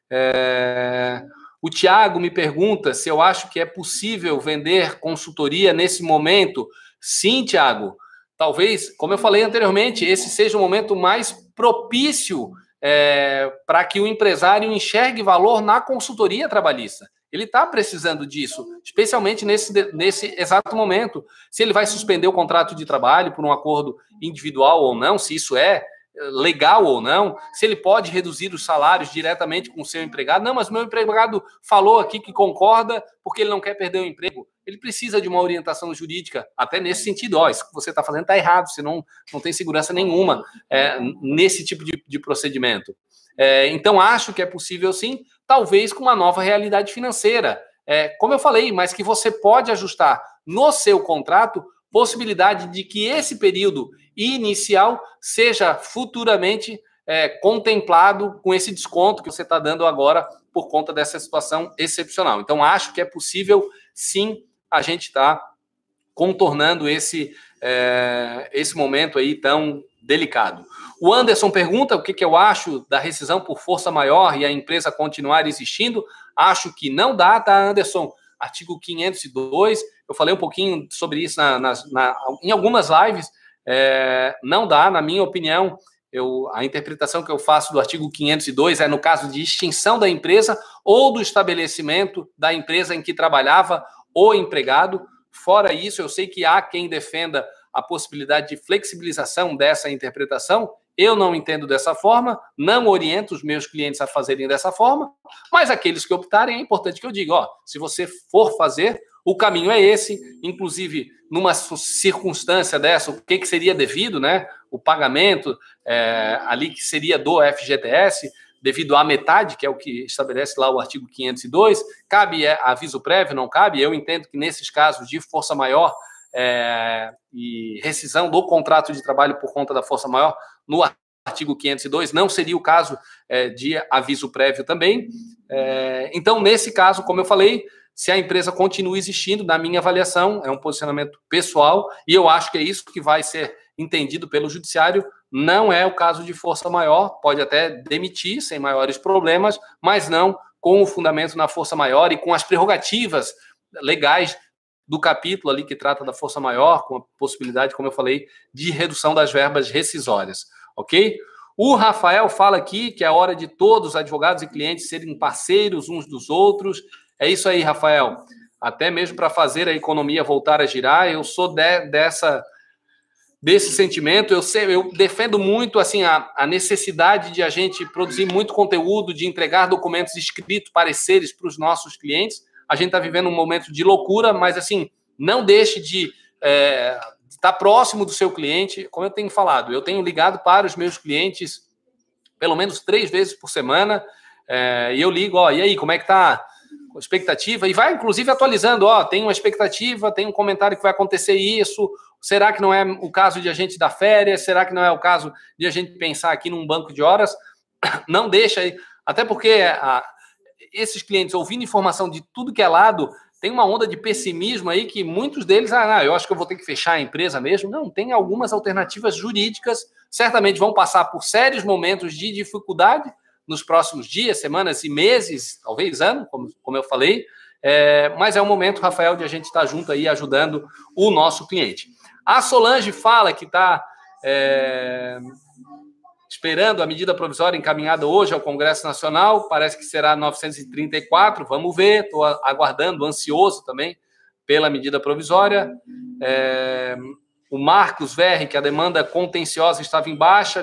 Speaker 1: É, o Tiago me pergunta se eu acho que é possível vender consultoria nesse momento. Sim, Tiago talvez, como eu falei anteriormente, esse seja o momento mais propício é, para que o empresário enxergue valor na consultoria trabalhista. Ele está precisando disso, especialmente nesse, nesse exato momento. Se ele vai suspender o contrato de trabalho por um acordo individual ou não, se isso é legal ou não, se ele pode reduzir os salários diretamente com o seu empregado. Não, mas meu empregado falou aqui que concorda porque ele não quer perder o emprego. Ele precisa de uma orientação jurídica, até nesse sentido. Ó, isso que você está fazendo está errado, você não, não tem segurança nenhuma é, nesse tipo de, de procedimento. É, então, acho que é possível sim, talvez com uma nova realidade financeira. É, como eu falei, mas que você pode ajustar no seu contrato possibilidade de que esse período inicial seja futuramente é, contemplado com esse desconto que você está dando agora por conta dessa situação excepcional. Então, acho que é possível, sim, a gente estar tá contornando esse, é, esse momento aí tão delicado. O Anderson pergunta o que, que eu acho da rescisão por força maior e a empresa continuar existindo. Acho que não dá, tá, Anderson? Artigo 502, eu falei um pouquinho sobre isso na, na, na em algumas lives. É, não dá, na minha opinião, eu, a interpretação que eu faço do artigo 502 é no caso de extinção da empresa ou do estabelecimento da empresa em que trabalhava o empregado. Fora isso, eu sei que há quem defenda a possibilidade de flexibilização dessa interpretação. Eu não entendo dessa forma, não oriento os meus clientes a fazerem dessa forma, mas aqueles que optarem, é importante que eu diga, ó, se você for fazer, o caminho é esse, inclusive numa circunstância dessa, o que, que seria devido, né? O pagamento é, ali que seria do FGTS, devido à metade, que é o que estabelece lá o artigo 502, cabe é, aviso prévio, não cabe? Eu entendo que nesses casos de força maior, é, e rescisão do contrato de trabalho por conta da força maior no artigo 502, não seria o caso é, de aviso prévio também. É, então, nesse caso, como eu falei, se a empresa continua existindo, na minha avaliação, é um posicionamento pessoal, e eu acho que é isso que vai ser entendido pelo judiciário. Não é o caso de força maior, pode até demitir sem maiores problemas, mas não com o fundamento na força maior e com as prerrogativas legais do capítulo ali que trata da força maior, com a possibilidade, como eu falei, de redução das verbas rescisórias, ok? O Rafael fala aqui que é hora de todos os advogados e clientes serem parceiros uns dos outros. É isso aí, Rafael. Até mesmo para fazer a economia voltar a girar, eu sou de, dessa desse sentimento. Eu, sei, eu defendo muito assim a, a, necessidade de a gente produzir muito conteúdo, de entregar documentos escritos, pareceres para os nossos clientes. A gente está vivendo um momento de loucura, mas assim, não deixe de é, estar próximo do seu cliente. Como eu tenho falado, eu tenho ligado para os meus clientes pelo menos três vezes por semana. É, e eu ligo, ó, e aí, como é que tá? Expectativa e vai inclusive atualizando, ó, tem uma expectativa, tem um comentário que vai acontecer isso, será que não é o caso de a gente dar férias, será que não é o caso de a gente pensar aqui num banco de horas? Não deixa aí, até porque a, esses clientes ouvindo informação de tudo que é lado, tem uma onda de pessimismo aí que muitos deles, ah, eu acho que eu vou ter que fechar a empresa mesmo. Não, tem algumas alternativas jurídicas, certamente vão passar por sérios momentos de dificuldade, nos próximos dias, semanas e meses, talvez ano, como, como eu falei. É, mas é um momento, Rafael, de a gente estar junto aí ajudando o nosso cliente. A Solange fala que está é, esperando a medida provisória encaminhada hoje ao Congresso Nacional, parece que será 934, vamos ver, estou aguardando, ansioso também pela medida provisória. É, o Marcos Verri, que a demanda contenciosa estava em baixa,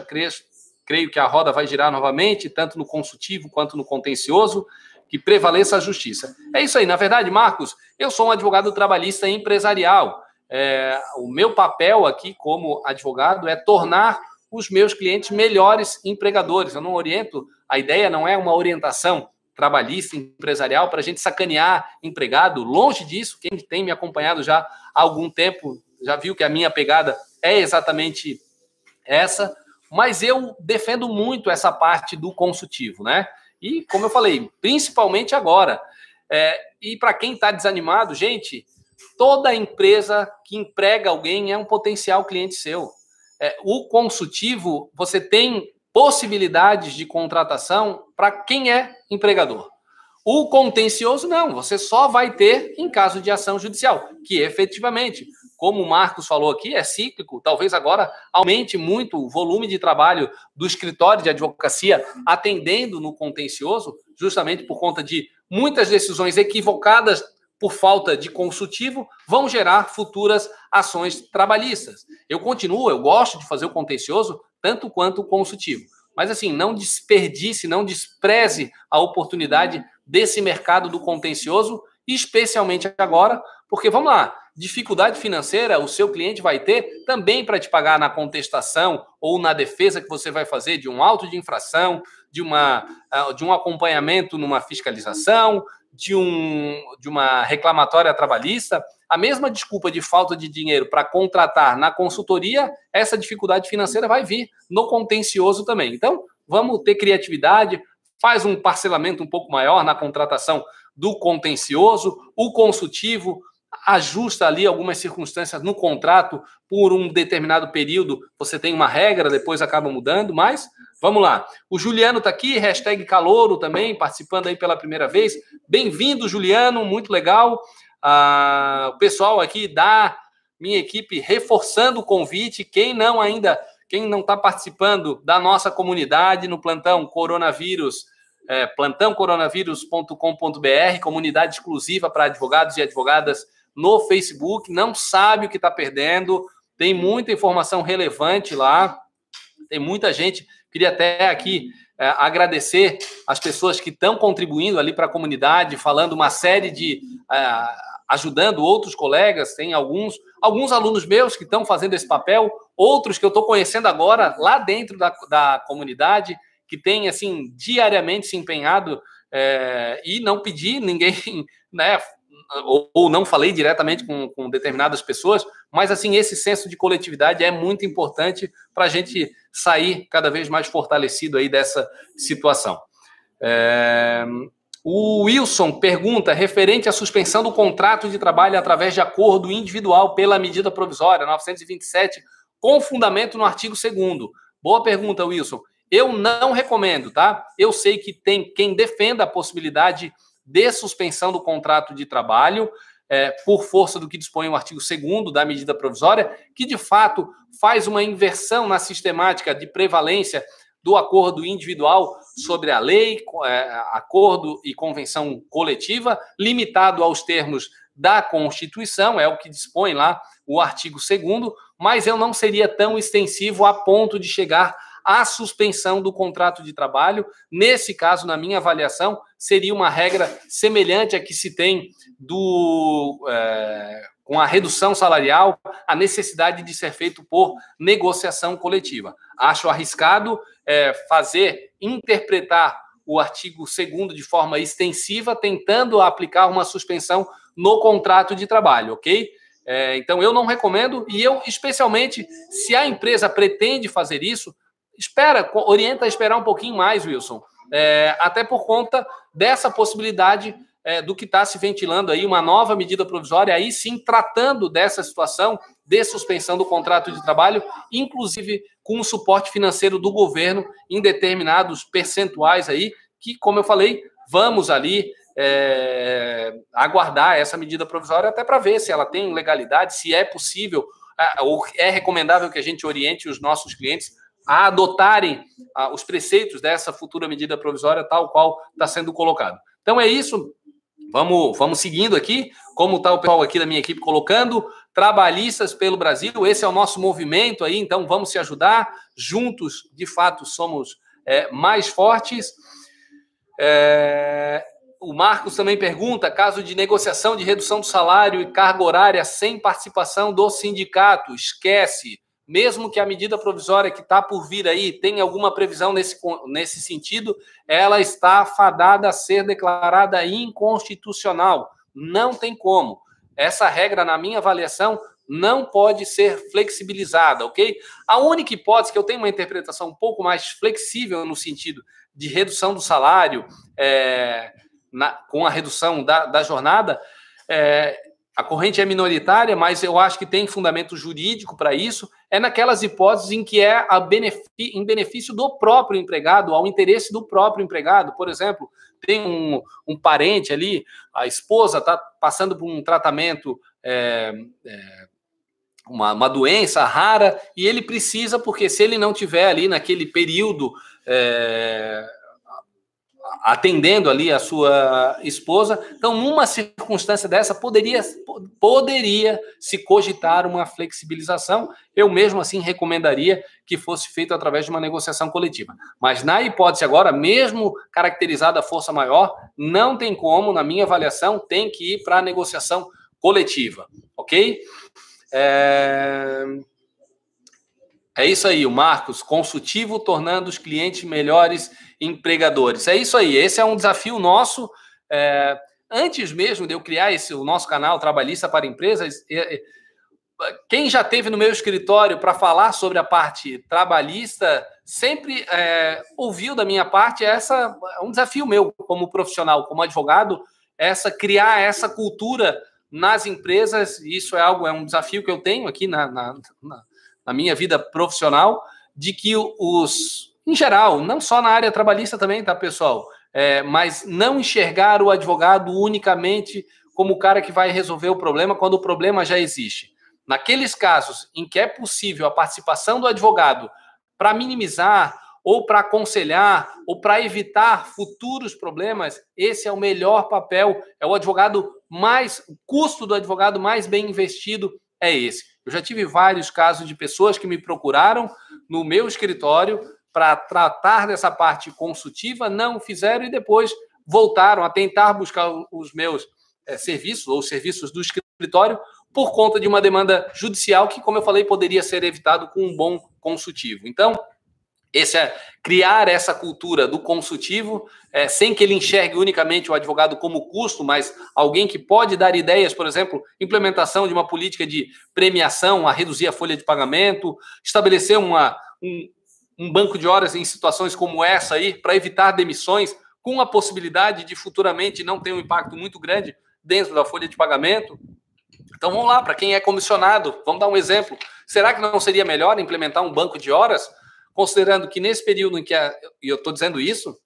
Speaker 1: creio que a roda vai girar novamente, tanto no consultivo quanto no contencioso, que prevaleça a justiça. É isso aí. Na verdade, Marcos, eu sou um advogado trabalhista empresarial. É, o meu papel aqui como advogado é tornar os meus clientes melhores empregadores. Eu não oriento, a ideia não é uma orientação trabalhista, empresarial, para a gente sacanear empregado. Longe disso, quem tem me acompanhado já há algum tempo já viu que a minha pegada é exatamente essa mas eu defendo muito essa parte do consultivo, né? E, como eu falei, principalmente agora. É, e para quem está desanimado, gente, toda empresa que emprega alguém é um potencial cliente seu. É, o consultivo, você tem possibilidades de contratação para quem é empregador. O contencioso, não, você só vai ter em caso de ação judicial, que efetivamente como o Marcos falou aqui, é cíclico. Talvez agora aumente muito o volume de trabalho do escritório de advocacia atendendo no contencioso, justamente por conta de muitas decisões equivocadas por falta de consultivo, vão gerar futuras ações trabalhistas. Eu continuo, eu gosto de fazer o contencioso tanto quanto o consultivo. Mas assim, não desperdice, não despreze a oportunidade desse mercado do contencioso, especialmente agora, porque vamos lá, dificuldade financeira o seu cliente vai ter também para te pagar na contestação ou na defesa que você vai fazer de um auto de infração, de, uma, ah, de um acompanhamento numa fiscalização, de, um, de uma reclamatória trabalhista. A mesma desculpa de falta de dinheiro para contratar na consultoria, essa dificuldade financeira vai vir no contencioso também. Então, vamos ter criatividade, faz um parcelamento um pouco maior na contratação do contencioso, o consultivo, ajusta ali algumas circunstâncias no contrato por um determinado período, você tem uma regra, depois acaba mudando, mas vamos lá. O Juliano está aqui, hashtag Calouro também, participando aí pela primeira vez. Bem-vindo, Juliano, muito legal. Ah, o pessoal aqui da minha equipe reforçando o convite, quem não ainda, quem não está participando da nossa comunidade no plantão coronavírus, é, plantãocoronavírus.com.br, comunidade exclusiva para advogados e advogadas no Facebook, não sabe o que está perdendo, tem muita informação relevante lá, tem muita gente. Queria até aqui é, agradecer as pessoas que estão contribuindo ali para a comunidade, falando uma série de. É, ajudando outros colegas, tem alguns, alguns alunos meus que estão fazendo esse papel, outros que eu estou conhecendo agora lá dentro da, da comunidade, que tem assim diariamente se empenhado é, e não pedir ninguém, né? Ou, ou não falei diretamente com, com, determinadas pessoas, mas assim, esse senso de coletividade é muito importante para a gente sair cada vez mais fortalecido aí dessa situação. É... O Wilson pergunta referente à suspensão do contrato de trabalho através de acordo individual pela medida provisória 927, com fundamento no artigo 2 Boa pergunta, Wilson. Eu não recomendo, tá? Eu sei que tem quem defenda a possibilidade de suspensão do contrato de trabalho, é, por força do que dispõe o artigo 2 da medida provisória, que de fato faz uma inversão na sistemática de prevalência do acordo individual sobre a lei, é, acordo e convenção coletiva, limitado aos termos da Constituição, é o que dispõe lá o artigo 2, mas eu não seria tão extensivo a ponto de chegar à suspensão do contrato de trabalho. Nesse caso, na minha avaliação, seria uma regra semelhante à que se tem do. É, com a redução salarial, a necessidade de ser feito por negociação coletiva. Acho arriscado é, fazer, interpretar o artigo 2 de forma extensiva, tentando aplicar uma suspensão no contrato de trabalho, ok? É, então, eu não recomendo, e eu, especialmente, se a empresa pretende fazer isso, espera, orienta a esperar um pouquinho mais, Wilson. É, até por conta dessa possibilidade é, do que está se ventilando aí, uma nova medida provisória, aí sim tratando dessa situação de suspensão do contrato de trabalho, inclusive com o suporte financeiro do governo em determinados percentuais aí, que, como eu falei, vamos ali é, aguardar essa medida provisória até para ver se ela tem legalidade, se é possível ou é recomendável que a gente oriente os nossos clientes a adotarem ah, os preceitos dessa futura medida provisória, tal qual está sendo colocado. Então é isso. Vamos, vamos seguindo aqui, como está o pessoal aqui da minha equipe colocando, trabalhistas pelo Brasil, esse é o nosso movimento aí, então vamos se ajudar, juntos, de fato, somos é, mais fortes. É, o Marcos também pergunta: caso de negociação de redução do salário e carga horária sem participação do sindicato, esquece mesmo que a medida provisória que está por vir aí tenha alguma previsão nesse, nesse sentido, ela está fadada a ser declarada inconstitucional. Não tem como. Essa regra, na minha avaliação, não pode ser flexibilizada, ok? A única hipótese que eu tenho uma interpretação um pouco mais flexível no sentido de redução do salário é, na, com a redução da, da jornada é, a corrente é minoritária, mas eu acho que tem fundamento jurídico para isso, é naquelas hipóteses em que é em benefício do próprio empregado, ao interesse do próprio empregado. Por exemplo, tem um, um parente ali, a esposa está passando por um tratamento, é, é, uma, uma, doença rara, e ele precisa, porque se ele não tiver ali naquele período. É, atendendo ali a sua esposa. Então, numa circunstância dessa, poderia, poderia se cogitar uma flexibilização. Eu mesmo assim recomendaria que fosse feito através de uma negociação coletiva. Mas na hipótese agora, mesmo caracterizada a força maior, não tem como, na minha avaliação, tem que ir para a negociação coletiva, ok? É... É isso aí, o Marcos, consultivo tornando os clientes melhores empregadores. É isso aí, esse é um desafio nosso. É, antes mesmo de eu criar esse, o nosso canal Trabalhista para Empresas, é, é, quem já teve no meu escritório para falar sobre a parte trabalhista sempre é, ouviu da minha parte essa é um desafio meu como profissional, como advogado, essa criar essa cultura nas empresas. Isso é algo é um desafio que eu tenho aqui na, na, na na minha vida profissional, de que os, em geral, não só na área trabalhista também, tá, pessoal? É, mas não enxergar o advogado unicamente como o cara que vai resolver o problema quando o problema já existe. Naqueles casos em que é possível a participação do advogado para minimizar ou para aconselhar ou para evitar futuros problemas, esse é o melhor papel, é o advogado mais, o custo do advogado mais bem investido é esse. Eu já tive vários casos de pessoas que me procuraram no meu escritório para tratar dessa parte consultiva, não fizeram e depois voltaram a tentar buscar os meus é, serviços ou serviços do escritório por conta de uma demanda judicial que, como eu falei, poderia ser evitado com um bom consultivo. Então, Esse é criar essa cultura do consultivo, é, sem que ele enxergue unicamente o advogado como custo, mas alguém que pode dar ideias, por exemplo, implementação de uma política de premiação a reduzir a folha de pagamento, estabelecer uma, um, um banco de horas em situações como essa aí, para evitar demissões, com a possibilidade de futuramente não ter um impacto muito grande dentro da folha de pagamento. Então vamos lá, para quem é comissionado, vamos dar um exemplo. Será que não seria melhor implementar um banco de horas considerando que nesse período em que a, e eu estou dizendo isso,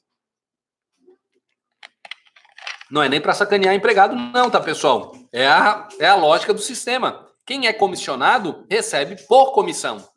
Speaker 1: não é nem para sacanear empregado, não, tá, pessoal? É a, é a lógica do sistema. Quem é comissionado recebe por comissão.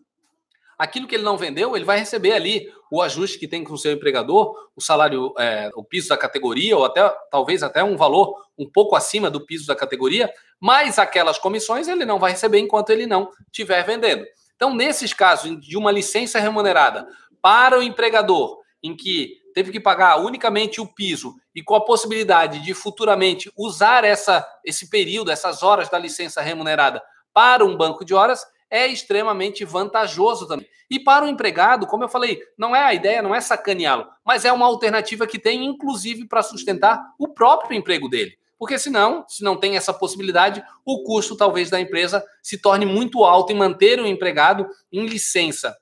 Speaker 1: Aquilo que ele não vendeu, ele vai receber ali o ajuste que tem com o seu empregador, o salário, é, o piso da categoria, ou até talvez até um valor um pouco acima do piso da categoria, mas aquelas comissões ele não vai receber enquanto ele não estiver vendendo. Então, nesses casos de uma licença remunerada para o empregador, em que teve que pagar unicamente o piso e com a possibilidade de futuramente usar essa, esse período, essas horas da licença remunerada para um banco de horas, é extremamente vantajoso também. E para o empregado, como eu falei, não é a ideia, não é sacaneá-lo, mas é uma alternativa que tem, inclusive, para sustentar o próprio emprego dele. Porque senão, se não tem essa possibilidade, o custo talvez da empresa se torne muito alto em manter o empregado em licença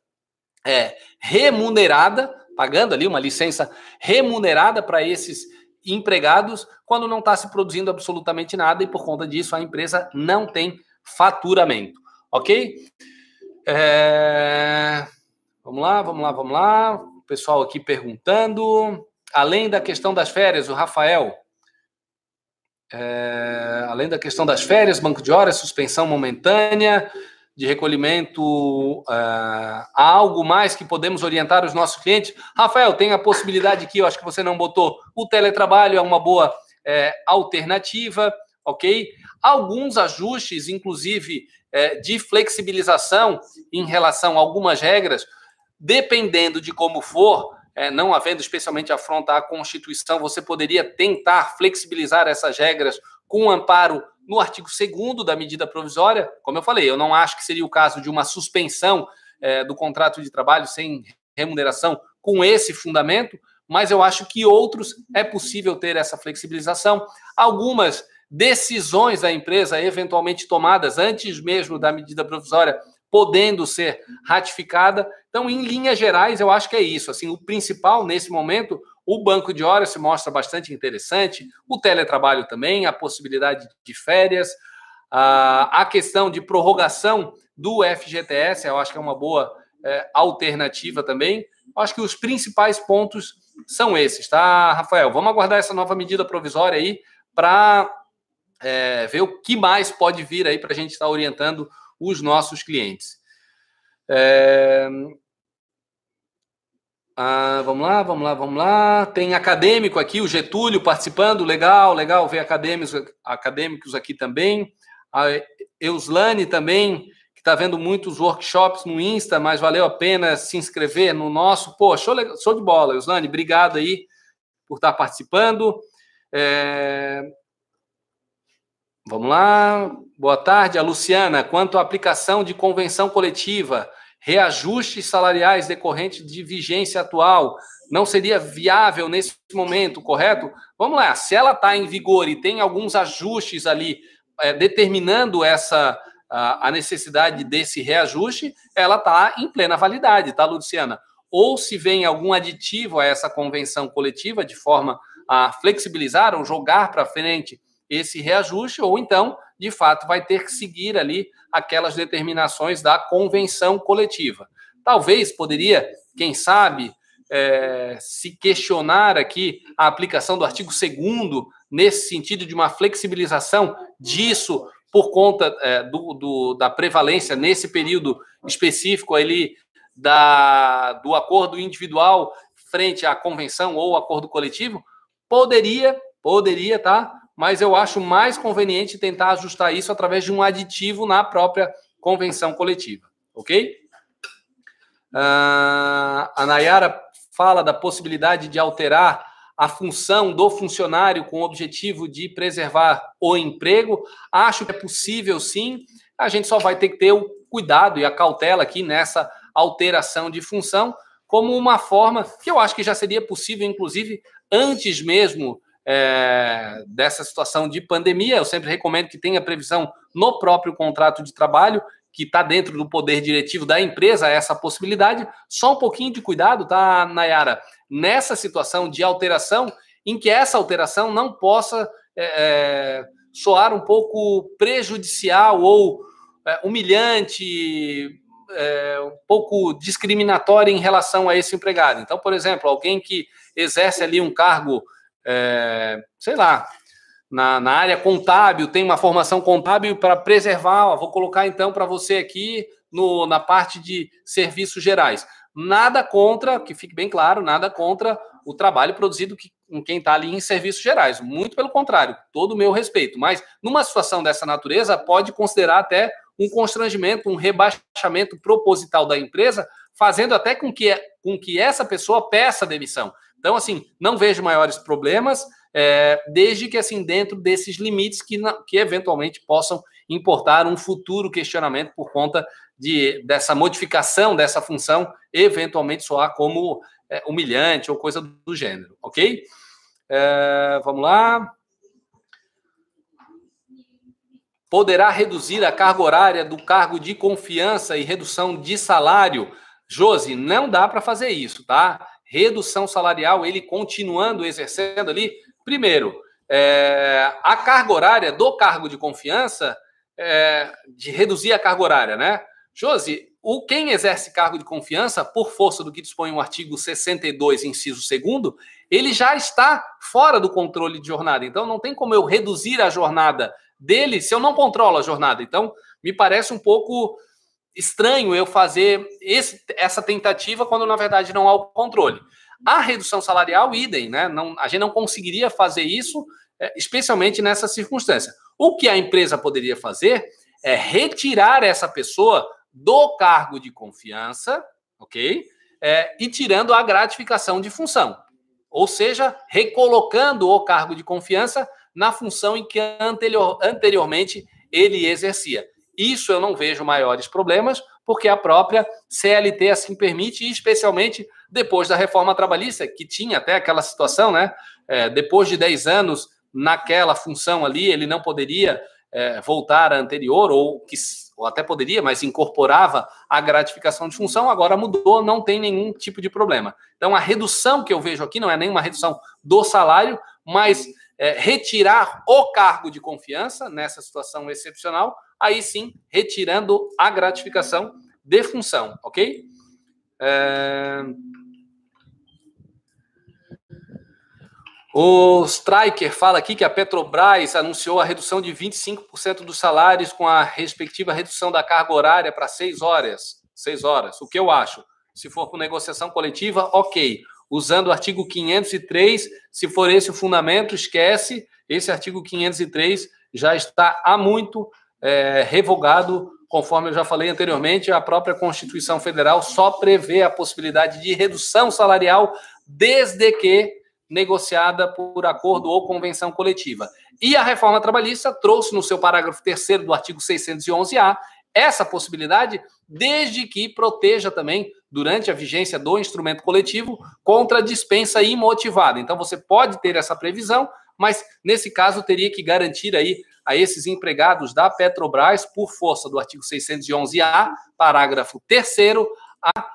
Speaker 1: é, remunerada, pagando ali uma licença remunerada para esses empregados, quando não está se produzindo absolutamente nada e por conta disso a empresa não tem faturamento, ok? É... Vamos lá, vamos lá, vamos lá. O pessoal aqui perguntando. Além da questão das férias, o Rafael, é, além da questão das férias, banco de horas, suspensão momentânea de recolhimento, é, há algo mais que podemos orientar os nossos clientes? Rafael, tem a possibilidade aqui, eu acho que você não botou, o teletrabalho é uma boa é, alternativa, ok? Alguns ajustes, inclusive, é, de flexibilização em relação a algumas regras, dependendo de como for, é, não havendo especialmente afronta à Constituição, você poderia tentar flexibilizar essas regras com amparo no artigo 2 da medida provisória. Como eu falei, eu não acho que seria o caso de uma suspensão é, do contrato de trabalho sem remuneração com esse fundamento, mas eu acho que outros é possível ter essa flexibilização. Algumas decisões da empresa, eventualmente tomadas antes mesmo da medida provisória, podendo ser ratificada. Então, em linhas gerais, eu acho que é isso. Assim, o principal nesse momento, o banco de horas se mostra bastante interessante, o teletrabalho também, a possibilidade de férias, a questão de prorrogação do FGTS, eu acho que é uma boa é, alternativa também. Eu acho que os principais pontos são esses, tá, Rafael? Vamos aguardar essa nova medida provisória aí para é, ver o que mais pode vir aí para a gente estar orientando os nossos clientes. É... Ah, vamos lá, vamos lá, vamos lá. Tem acadêmico aqui, o Getúlio participando, legal, legal ver acadêmicos, acadêmicos aqui também. A Euslane também, que está vendo muitos workshops no Insta, mas valeu a pena se inscrever no nosso. Pô, show, show de bola, Euslane, obrigado aí por estar participando. É... Vamos lá. Boa tarde, a Luciana. Quanto à aplicação de convenção coletiva, reajustes salariais decorrentes de vigência atual, não seria viável nesse momento, correto? Vamos lá. Se ela está em vigor e tem alguns ajustes ali é, determinando essa a, a necessidade desse reajuste, ela está em plena validade, tá, Luciana? Ou se vem algum aditivo a essa convenção coletiva de forma a flexibilizar ou jogar para frente esse reajuste, ou então, de fato, vai ter que seguir ali aquelas determinações da convenção coletiva. Talvez poderia, quem sabe, é, se questionar aqui a aplicação do artigo 2 nesse sentido de uma flexibilização disso por conta é, do, do, da prevalência nesse período específico ali da, do acordo individual frente à convenção ou acordo coletivo, poderia, poderia, tá? Mas eu acho mais conveniente tentar ajustar isso através de um aditivo na própria convenção coletiva, ok? Uh, a Nayara fala da possibilidade de alterar a função do funcionário com o objetivo de preservar o emprego. Acho que é possível sim, a gente só vai ter que ter o cuidado e a cautela aqui nessa alteração de função, como uma forma que eu acho que já seria possível, inclusive, antes mesmo é, dessa situação de pandemia. Eu sempre recomendo que tenha previsão no próprio contrato de trabalho, que está dentro do poder diretivo da empresa, essa possibilidade. Só um pouquinho de cuidado, tá, Nayara? Nessa situação de alteração, em que essa alteração não possa é, é soar um pouco prejudicial ou é, humilhante, é, um pouco discriminatória em relação a esse empregado. Então, por exemplo, alguém que exerce ali um cargo, é, sei lá, na, na, área contábil, tem uma formação contábil para preservar, ó, vou colocar então para você aqui no, na parte de serviços gerais. Nada contra, que fique bem claro, nada contra o trabalho produzido que, com quem está ali em serviços gerais. Muito pelo contrário, todo o meu respeito. Mas numa situação dessa natureza, pode considerar até um constrangimento, um rebaixamento proposital da empresa, fazendo até com que, com que essa pessoa peça demissão. Então, assim, não vejo maiores problemas, é, desde que, assim, dentro desses limites que, que eventualmente possam importar um futuro questionamento por conta de, dessa modificação dessa função, eventualmente soar como é, humilhante ou coisa do gênero, ok? É, vamos lá. poderá reduzir a carga horária do cargo de confiança e redução de salário. Josi, não dá para fazer isso, tá? Redução salarial, ele continuando exercendo ali. Primeiro, é, a carga horária do cargo de confiança, é, de reduzir a carga horária, né? Josi, o quem exerce cargo de confiança, por força do que dispõe o artigo 62, inciso 2, ele já está fora do controle de jornada. Então, não tem como eu reduzir a jornada dele se eu não controlo a jornada. Então, me parece um pouco estranho eu fazer esse, essa tentativa quando, na verdade, não há o controle. A redução salarial, idem, né? Não, a gente não conseguiria fazer isso, é, especialmente nessa circunstância. O que a empresa poderia fazer é retirar essa pessoa do cargo de confiança, ok? É, e tirando a gratificação de função. Ou seja, recolocando o cargo de confiança na função em que anterior, anteriormente ele exercia. Isso eu não vejo maiores problemas, porque a própria CLT assim permite, especialmente depois da reforma trabalhista, que tinha até aquela situação, né? É, depois de 10 anos naquela função ali, ele não poderia é, voltar à anterior, ou, que, ou até poderia, mas incorporava a gratificação de função, agora mudou, não tem nenhum tipo de problema. Então, a redução que eu vejo aqui não é nenhuma redução do salário, mas é, retirar o cargo de confiança nessa situação excepcional, aí sim, retirando a gratificação de função, ok? É... O Striker fala aqui que a Petrobras anunciou a redução de 25% dos salários com a respectiva redução da carga horária para seis horas. Seis horas. O que eu acho? Se for com negociação coletiva, ok usando o artigo 503. Se for esse o fundamento, esquece. Esse artigo 503 já está há muito é, revogado, conforme eu já falei anteriormente. A própria Constituição Federal só prevê a possibilidade de redução salarial desde que negociada por acordo ou convenção coletiva. E a reforma trabalhista trouxe no seu parágrafo 3 do artigo 611-A essa possibilidade, desde que proteja também, durante a vigência do instrumento coletivo, contra a dispensa imotivada. Então, você pode ter essa previsão, mas nesse caso teria que garantir aí a esses empregados da Petrobras, por força do artigo 611-A, parágrafo 3 a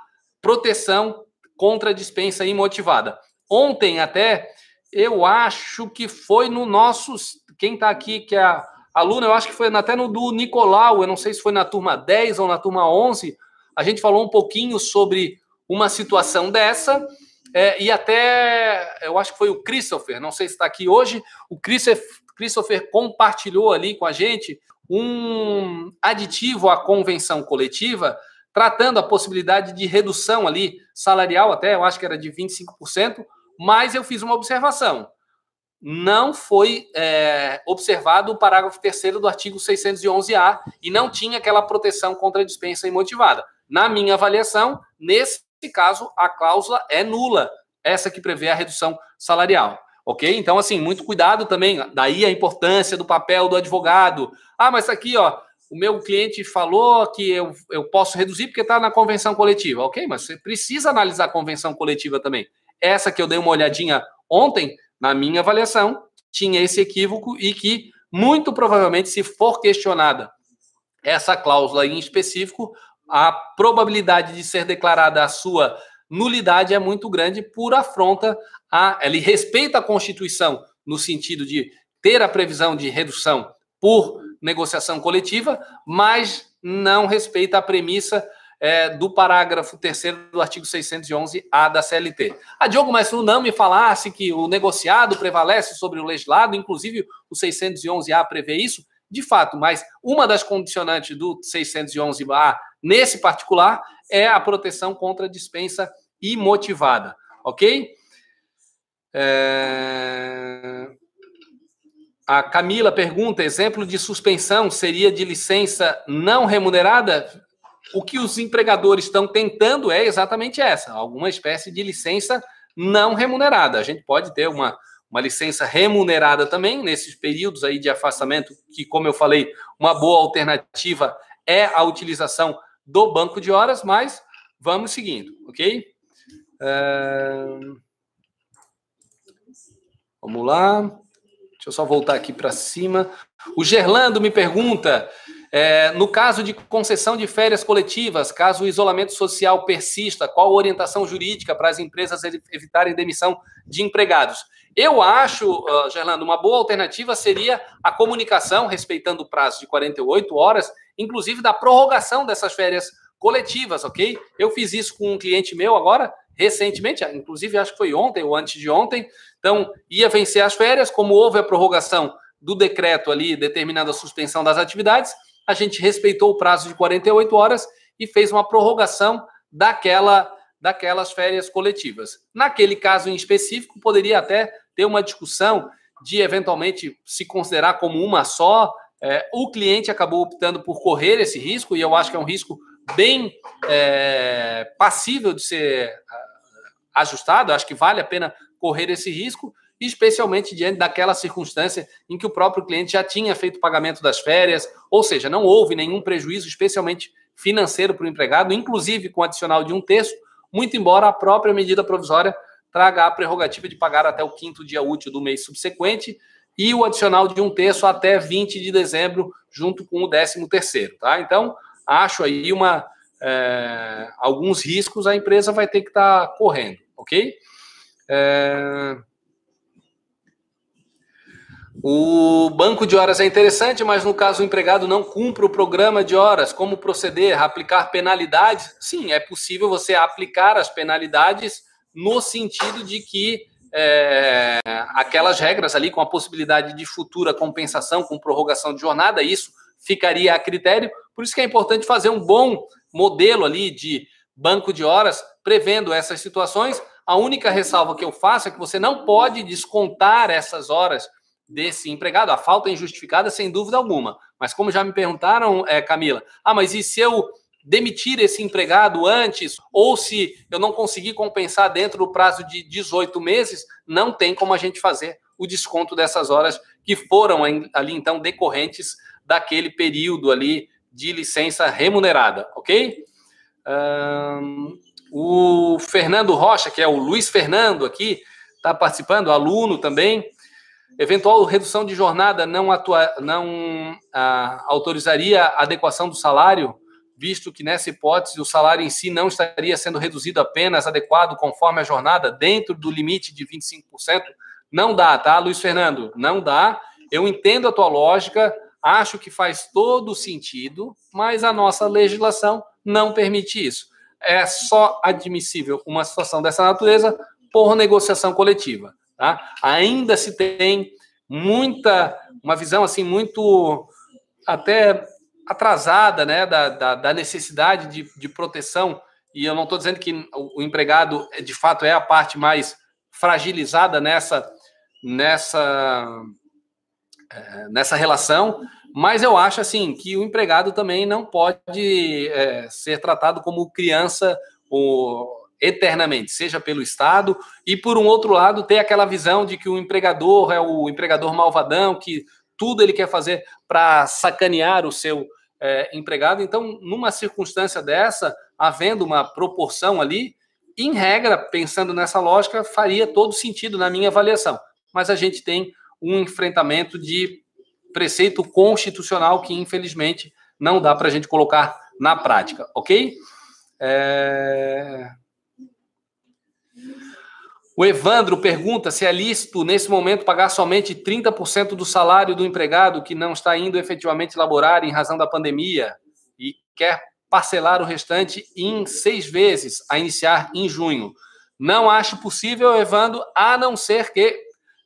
Speaker 1: proteção contra a dispensa imotivada. Ontem até, eu acho que foi no nosso, quem está aqui, que é a aluno, eu acho que foi até no do Nicolau, eu não sei se foi na turma 10 ou na turma 11, a gente falou um pouquinho sobre uma situação dessa, é, e até, eu acho que foi o Christopher, não sei se está aqui hoje, o Christopher, compartilhou ali com a gente um aditivo à convenção coletiva, tratando a possibilidade de redução ali salarial, até eu acho que era de 25%, mas eu fiz uma observação não foi é, observado o parágrafo 3 do artigo 611-A e não tinha aquela proteção contra a dispensa imotivada. Na minha avaliação, nesse caso, a cláusula é nula, essa que prevê a redução salarial. Ok? Então, assim, muito cuidado também. Daí a importância do papel do advogado. Ah, mas aqui, ó, o meu cliente falou que eu, eu posso reduzir porque está na convenção coletiva. Ok, mas você precisa analisar a convenção coletiva também. Essa que eu dei uma olhadinha ontem, na minha avaliação, tinha esse equívoco e que, muito provavelmente, se for questionada essa cláusula em específico, a probabilidade de ser declarada a sua nulidade é muito grande por afronta a. Ele respeita a Constituição no sentido de ter a previsão de redução por negociação coletiva, mas não respeita a premissa é, do parágrafo 3 do artigo 611-A da CLT. A Diogo, mas tu não me falasse que o negociado prevalece sobre o legislado, inclusive o 611-A prevê isso, de fato, mas uma das condicionantes do 611-A nesse particular é a proteção contra dispensa imotivada, ok? É... A Camila pergunta: exemplo de suspensão seria de licença não remunerada? O que os empregadores estão tentando é exatamente essa, alguma espécie de licença não remunerada. A gente pode ter uma, uma licença remunerada também nesses períodos aí de afastamento, que, como eu falei, uma boa alternativa é a utilização do banco de horas, mas vamos seguindo, ok? Uh... Vamos lá. Deixa eu só voltar aqui para cima. O Gerlando me pergunta: é, no caso de concessão de férias coletivas, caso o isolamento social persista, qual a orientação jurídica para as empresas evitarem demissão de empregados? Eu acho, uh, Gerlando, uma boa alternativa seria a comunicação, respeitando o prazo de 48 horas, inclusive da prorrogação dessas férias coletivas, ok? Eu fiz isso com um cliente meu agora, recentemente, inclusive acho que foi ontem ou antes de ontem. Então, ia vencer as férias, como houve a prorrogação do decreto ali determinando a suspensão das atividades, a gente respeitou o prazo de 48 horas e fez uma prorrogação daquela daquelas férias coletivas. Naquele caso em específico, poderia até ter uma discussão de eventualmente se considerar como uma só. É, o cliente acabou optando por correr esse risco, e eu acho que é um risco bem é, passível de ser ajustado, acho que vale a pena correr esse risco, especialmente diante daquela circunstância em que o próprio cliente já tinha feito o pagamento das férias, ou seja, não houve nenhum prejuízo, especialmente financeiro para o empregado, inclusive com adicional de um terço, muito embora a própria medida provisória traga a prerrogativa de pagar até o quinto dia útil do mês subsequente e o adicional de um terço até 20 de dezembro, junto com o décimo terceiro, tá? Então, acho aí uma, é, alguns riscos a empresa vai ter que estar tá correndo ok? É... O banco de horas é interessante, mas no caso o empregado não cumpre o programa de horas, como proceder? Aplicar penalidades? Sim, é possível você aplicar as penalidades no sentido de que é, aquelas regras ali, com a possibilidade de futura compensação, com prorrogação de jornada, isso ficaria a critério. Por isso que é importante fazer um bom modelo ali de banco de horas, prevendo essas situações, a única ressalva que eu faço é que você não pode descontar essas horas desse empregado. A falta é injustificada, sem dúvida alguma. Mas como já me perguntaram, é, Camila, ah, mas e se eu demitir esse empregado antes, ou se eu não conseguir compensar dentro do prazo de 18 meses, não tem como a gente fazer o desconto dessas horas que foram ali, então, decorrentes daquele período ali de licença remunerada, ok? Um, o Fernando Rocha, que é o Luiz Fernando aqui, está participando, aluno também. Eventual redução de jornada não, atua, não ah, autorizaria a adequação do salário, visto que nessa hipótese o salário em si não estaria sendo reduzido apenas adequado conforme a jornada, dentro do limite de 25%? Não dá, tá, Luiz Fernando? Não dá. Eu entendo a tua lógica, acho que faz todo sentido, mas a nossa legislação não permite isso é só admissível uma situação dessa natureza por negociação coletiva. Tá? Ainda se tem muita, uma visão assim muito até atrasada né, da, da, da necessidade de, de proteção, e eu não estou dizendo que o, empregado de fato é a parte mais fragilizada nessa, nessa, é, nessa relação, mas eu acho assim que o empregado também não pode é, ser tratado como criança ou, eternamente, seja pelo Estado, e por um outro lado, ter aquela visão de que o empregador é o empregador malvadão, que tudo ele quer fazer para sacanear o seu é, empregado. Então, numa circunstância dessa, havendo uma proporção ali, em regra, pensando nessa lógica, faria todo sentido na minha avaliação. Mas a gente tem um enfrentamento de preceito constitucional que, infelizmente, não dá para a gente colocar na prática, ok? É... O Evandro pergunta se é lícito, nesse momento, pagar somente 30% do salário do empregado que não está indo efetivamente laborar em razão da pandemia e quer parcelar o restante em seis vezes, a iniciar em junho. Não acho possível, Evandro, a não ser que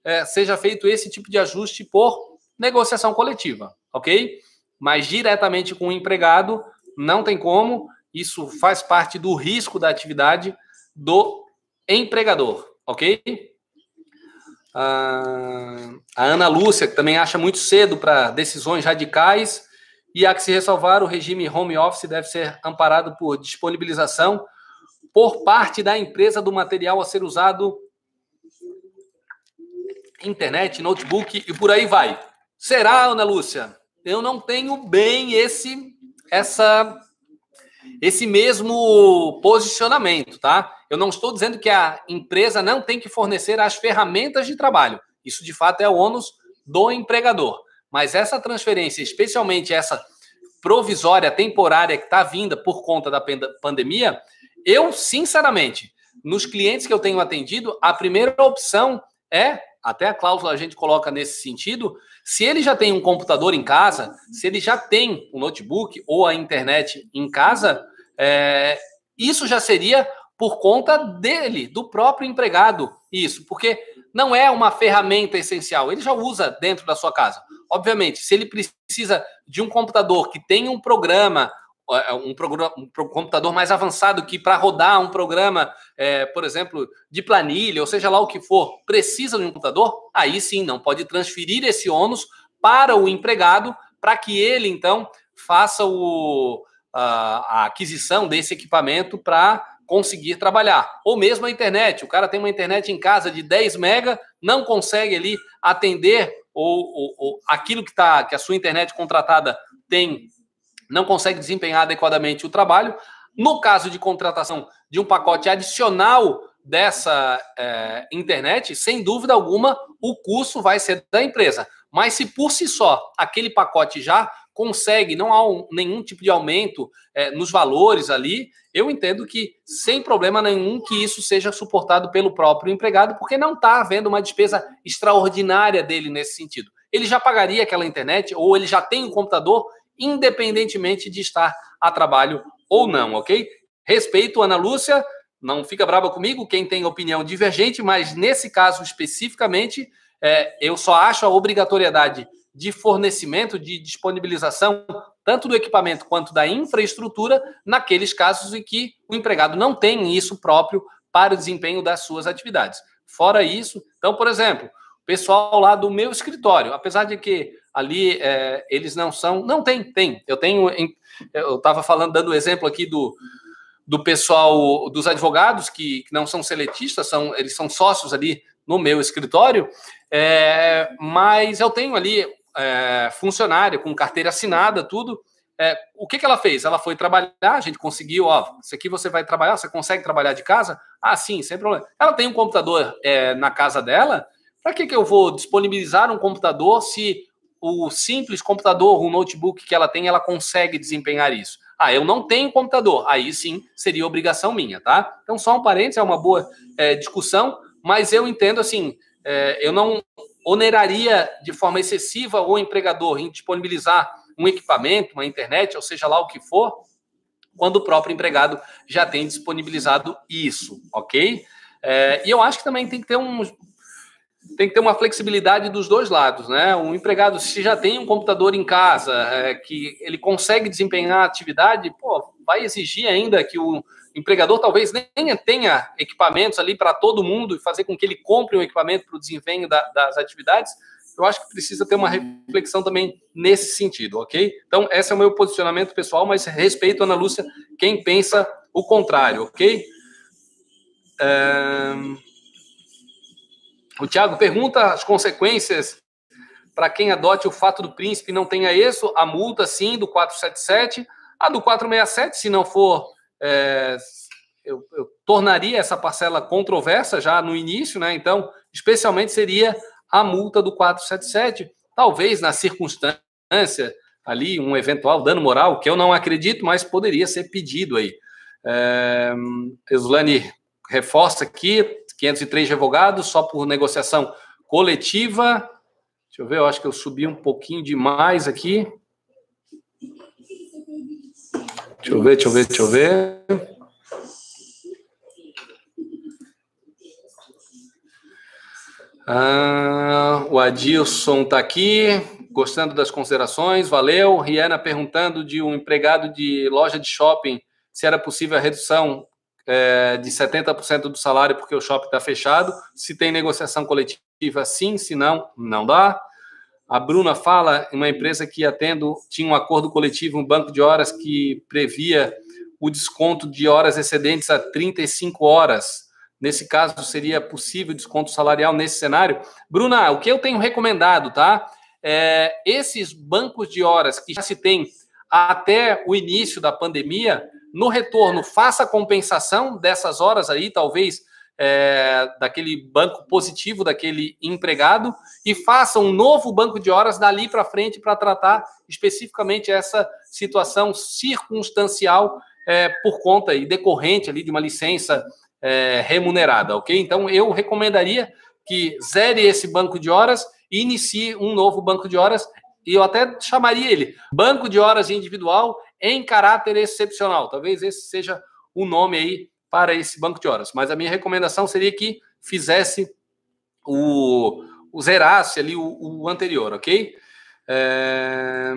Speaker 1: é, seja feito esse tipo de ajuste por negociação coletiva, ok? Mas diretamente com o empregado, não tem como. Isso faz parte do risco da atividade do empregador ok? Ah, a Ana Lúcia, que também acha muito cedo para decisões radicais, e há que se ressalvar, o regime home office deve ser amparado por disponibilização por parte da empresa do material a ser usado internet, notebook e por aí vai. Será, Ana Lúcia? Eu não tenho bem esse essa esse mesmo posicionamento, tá? Eu não estou dizendo que a empresa não tem que fornecer as ferramentas de trabalho. Isso, de fato, é o ônus do empregador. Mas essa transferência, especialmente essa provisória, temporária, que está vinda por conta da pandemia, eu, sinceramente, nos clientes que eu tenho atendido, a primeira opção é, até a cláusula a gente coloca nesse sentido, se ele já tem um computador em casa, se ele já tem um notebook ou a internet em casa, é, isso já seria por conta dele, do próprio empregado, isso, porque não é uma ferramenta essencial, ele já usa dentro da sua casa. Obviamente, se ele precisa de um computador que um programa, é, um, programa, um computador mais avançado que para rodar um programa, é, por exemplo, de planilha, ou seja lá o que for, precisa de um computador, aí sim não pode transferir esse ônus para o empregado para que ele então faça o, a, aquisição desse equipamento para conseguir trabalhar. Ou mesmo a internet. O cara tem uma internet em casa de 10 mega, não consegue ali atender ou, ou, ou aquilo que, tá, que a sua internet contratada tem, não consegue desempenhar adequadamente o trabalho. No caso de contratação de um pacote adicional dessa é, internet, sem dúvida alguma, o custo vai ser da empresa. Mas se por si só aquele pacote já consegue, não há um, nenhum tipo de aumento é, nos valores ali, eu entendo que sem problema nenhum que isso seja suportado pelo próprio empregado, porque não está havendo uma despesa extraordinária dele nesse sentido. Ele já pagaria aquela internet ou ele já tem um computador, independentemente de estar a trabalho ou não, ok? Respeito, Ana Lúcia, não fica brava comigo, quem tem opinião divergente, mas nesse caso especificamente, é, eu só acho a obrigatoriedade de fornecimento, de disponibilização, tanto do equipamento quanto da infraestrutura, naqueles casos em que o empregado não tem isso próprio para o desempenho das suas atividades. Fora isso, então, por exemplo, o pessoal lá do meu escritório, apesar de que ali é, eles não são. Não, tem, tem. Eu tenho. Eu estava falando, dando o exemplo aqui do, do pessoal, dos advogados que, que não são seletistas, são, eles são sócios ali no meu escritório, é, mas eu tenho ali é, funcionária, com carteira assinada, tudo. É, o que, que ela fez? Ela foi trabalhar, a gente conseguiu, ó, isso aqui você vai trabalhar, você consegue trabalhar de casa? Ah, sim, sem problema. Ela tem um computador é, na casa dela, para que, que eu vou disponibilizar um computador se o simples computador, o notebook que ela tem, ela consegue desempenhar isso? Ah, eu não tenho computador. Aí sim seria obrigação minha, tá? Então, só um parênteses, é uma boa é, discussão, mas eu entendo assim, é, eu não oneraria de forma excessiva o empregador em disponibilizar um equipamento, uma internet, ou seja lá o que for, quando o próprio empregado já tem disponibilizado isso, ok? É, e eu acho que também tem que ter um tem que ter uma flexibilidade dos dois lados, né? Um empregado, se já tem um computador em casa, é, que ele consegue desempenhar a atividade, pô, vai exigir ainda que o empregador talvez nem tenha equipamentos ali para todo mundo e fazer com que ele compre um equipamento para o desempenho da, das atividades, eu acho que precisa ter uma reflexão também nesse sentido, ok? Então, esse é o meu posicionamento pessoal, mas respeito, Ana Lúcia, quem pensa o contrário, ok? Um... O Tiago pergunta as consequências para quem adote o fato do príncipe não tenha isso, a multa sim do 477, a do 467, se não for, é, eu, eu, tornaria essa parcela controversa já no início, né? Então, especialmente seria a multa do 477, talvez na circunstância ali, um eventual dano moral, que eu não acredito, mas poderia ser pedido aí. É, Eslane reforça aqui, 503 revogados, só por negociação coletiva. Deixa eu ver, eu acho que eu subi um pouquinho demais aqui. Deixa eu ver, deixa eu ver, deixa eu ver. Ah, o Adilson está aqui, gostando das considerações, valeu. Rihanna perguntando de um empregado de loja de shopping se era possível a redução é, de 70% do salário porque o shopping está fechado. Se tem negociação coletiva, sim, se não, não dá. A Bruna fala, uma empresa que atendo tinha um acordo coletivo, um banco de horas que previa o desconto de horas excedentes a 35 horas. Nesse caso, seria possível desconto salarial nesse cenário? Bruna, o que eu tenho recomendado, tá? É, esses bancos de horas que já se tem até o início da pandemia, no retorno, faça compensação dessas horas aí, talvez é, daquele banco positivo daquele empregado, e faça um novo banco de horas dali para frente para tratar especificamente essa situação circunstancial é, por conta e decorrente ali de uma licença é, remunerada, ok? Então eu recomendaria que zere esse banco de horas e inicie um novo banco de horas e eu até chamaria ele banco de horas individual em caráter excepcional. Talvez esse seja o nome aí para esse banco de horas. Mas a minha recomendação seria que fizesse o, o zerasse ali o, o anterior, ok? É...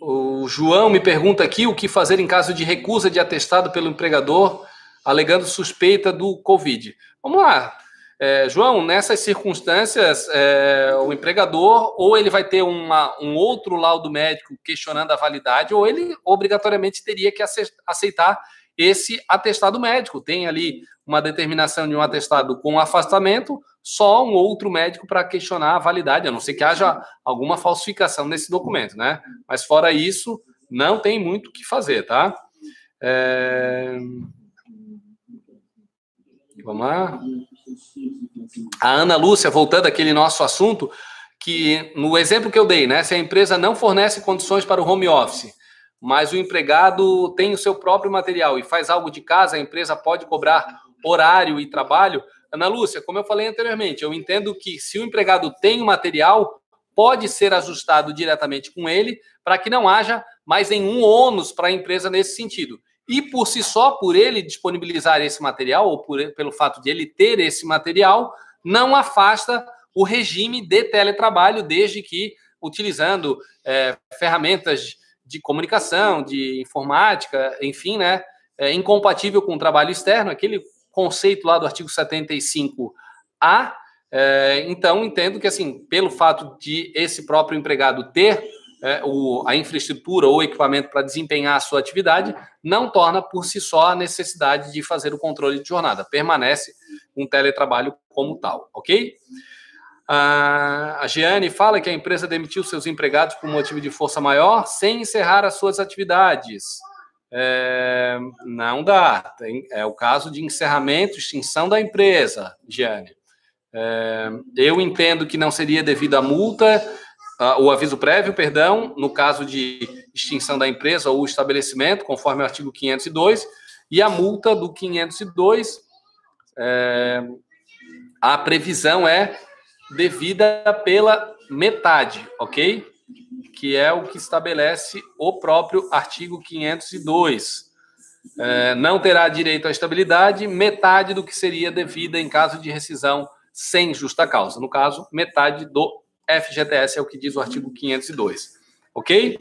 Speaker 1: O João me pergunta aqui o que fazer em caso de recusa de atestado pelo empregador alegando suspeita do Covid. Vamos lá. É, João, nessas circunstâncias, é, o empregador ou ele vai ter uma, um outro laudo médico questionando a validade, ou ele obrigatoriamente teria que aceitar esse atestado médico. Tem ali uma determinação de um atestado com afastamento, só um outro médico para questionar a validade, a não ser que haja alguma falsificação nesse documento, né? Mas fora isso, não tem muito o que fazer, tá? É... Vamos lá. A Ana Lúcia, voltando àquele nosso assunto, que no exemplo que eu dei, né, se a empresa não fornece condições para o home office, mas o empregado tem o seu próprio material e faz algo de casa, a empresa pode cobrar horário e trabalho. Ana Lúcia, como eu falei anteriormente, eu entendo que se o empregado tem o material, pode ser ajustado diretamente com ele para que não haja mais nenhum ônus para a empresa nesse sentido. E por si só, por ele disponibilizar esse material, ou por, pelo fato de ele ter esse material, não afasta o regime de teletrabalho, desde que utilizando é, ferramentas de comunicação, de informática, enfim, né, é, incompatível com o trabalho externo, aquele conceito lá do artigo 75A. É, então, entendo que, assim, pelo fato de esse próprio empregado ter é, o, a infraestrutura ou equipamento para desempenhar a sua atividade, não torna por si só a necessidade de fazer o controle de jornada. Permanece um teletrabalho como tal, ok? A Giane fala que a empresa demitiu seus empregados por motivo de força maior sem encerrar as suas atividades. É, não dá. Tem, é o caso de encerramento, extinção da empresa, Giane. É, eu entendo que não seria devido à multa o aviso prévio, perdão, no caso de extinção da empresa ou estabelecimento, conforme o artigo 502, e a multa do 502, é, a previsão é devida pela metade, ok? Que é o que estabelece o próprio artigo 502. É, não terá direito à estabilidade metade do que seria devida em caso de rescisão sem justa causa. No caso, metade do FGTS é o que diz o artigo 502. Ok?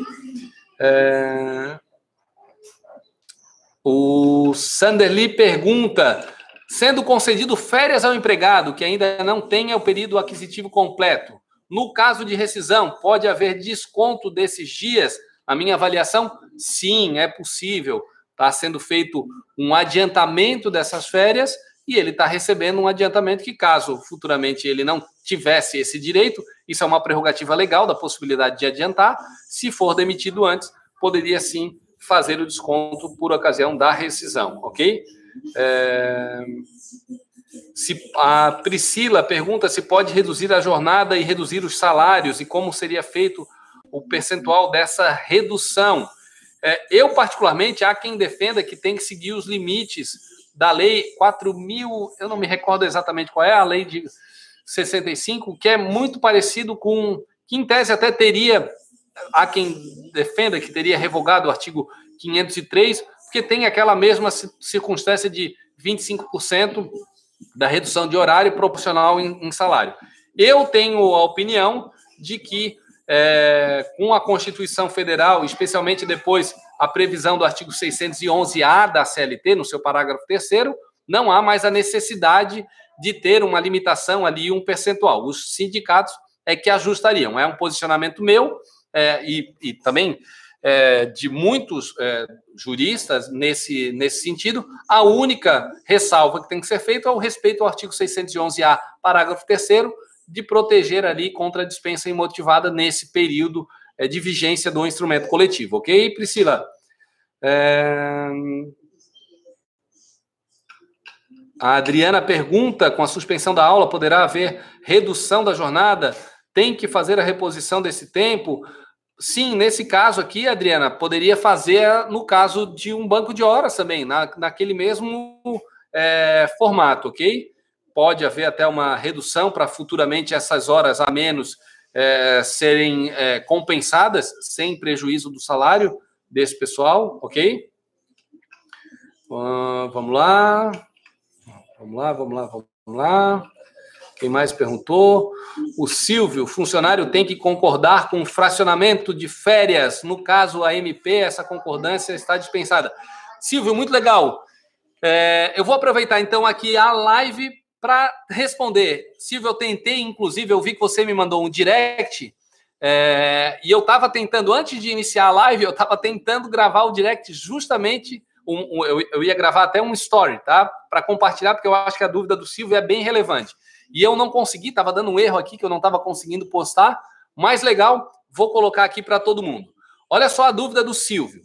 Speaker 1: É... O Sanderli pergunta: sendo concedido férias ao empregado que ainda não tenha o período aquisitivo completo, no caso de rescisão, pode haver desconto desses dias? A minha avaliação, sim, é possível. Está sendo feito um adiantamento dessas férias e ele está recebendo um adiantamento que, caso futuramente ele não tivesse esse direito, isso é uma prerrogativa legal da possibilidade de adiantar. Se for demitido antes, poderia sim fazer o desconto por ocasião da rescisão, ok? É... Se a Priscila pergunta se pode reduzir a jornada e reduzir os salários e como seria feito o percentual dessa redução. É, eu, particularmente, há quem defenda que tem que seguir os limites da lei 4 mil, eu não me recordo exatamente qual é, a lei de 65, que é muito parecido com, que em tese até teria, há quem defenda que teria revogado o artigo 503, porque tem aquela mesma circunstância de 25% da redução de horário proporcional em, em salário. Eu tenho a opinião de que é, com a Constituição Federal, especialmente depois a previsão do artigo 611-A da CLT, no seu parágrafo terceiro, não há mais a necessidade de ter uma limitação ali, um percentual. Os sindicatos é que ajustariam. É um posicionamento meu é, e, e, também é, de muitos é, juristas nesse, nesse sentido. A única ressalva que tem que ser feita é o respeito ao artigo 611-A, parágrafo terceiro, de proteger ali contra a dispensa imotivada nesse período é, de vigência do instrumento coletivo, ok, Priscila? É... A Adriana pergunta: com a suspensão da aula, poderá haver redução da jornada? Tem que fazer a reposição desse tempo? Sim, nesse caso aqui, Adriana, poderia fazer no caso de um banco de horas também, na, naquele mesmo é, formato, ok? pode haver até uma redução para futuramente essas horas a menos é, serem é, compensadas sem prejuízo do salário desse pessoal, ok? Uh, vamos lá. Vamos lá, vamos lá, vamos lá. Quem mais perguntou? O Silvio, funcionário tem que concordar com fracionamento de férias. No caso, a MP, essa concordância está dispensada. Silvio, muito legal. É, eu vou aproveitar então aqui a live para responder. Silvio, eu tentei, inclusive, eu vi que você me mandou um direct, é, e eu estava tentando, antes de iniciar a live, eu estava tentando gravar o direct justamente. Um, um, eu, eu, ia gravar até um story, tá? Para compartilhar, porque eu acho que a dúvida do Silvio é bem relevante. E eu não consegui, estava dando um erro aqui que eu não estava conseguindo postar. Mais legal, vou colocar aqui para todo mundo. Olha só a dúvida do Silvio.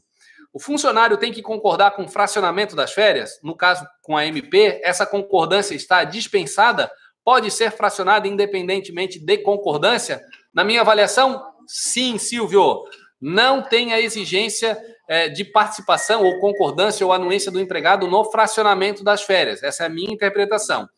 Speaker 1: O funcionário tem que concordar com o fracionamento das férias? No caso, com a MP, essa concordância está dispensada? Pode ser fracionada independentemente de concordância? Na minha avaliação, sim, Silvio. Não tem a exigência é, de participação ou concordância ou anuência do empregado no fracionamento das férias. Essa é a minha interpretação.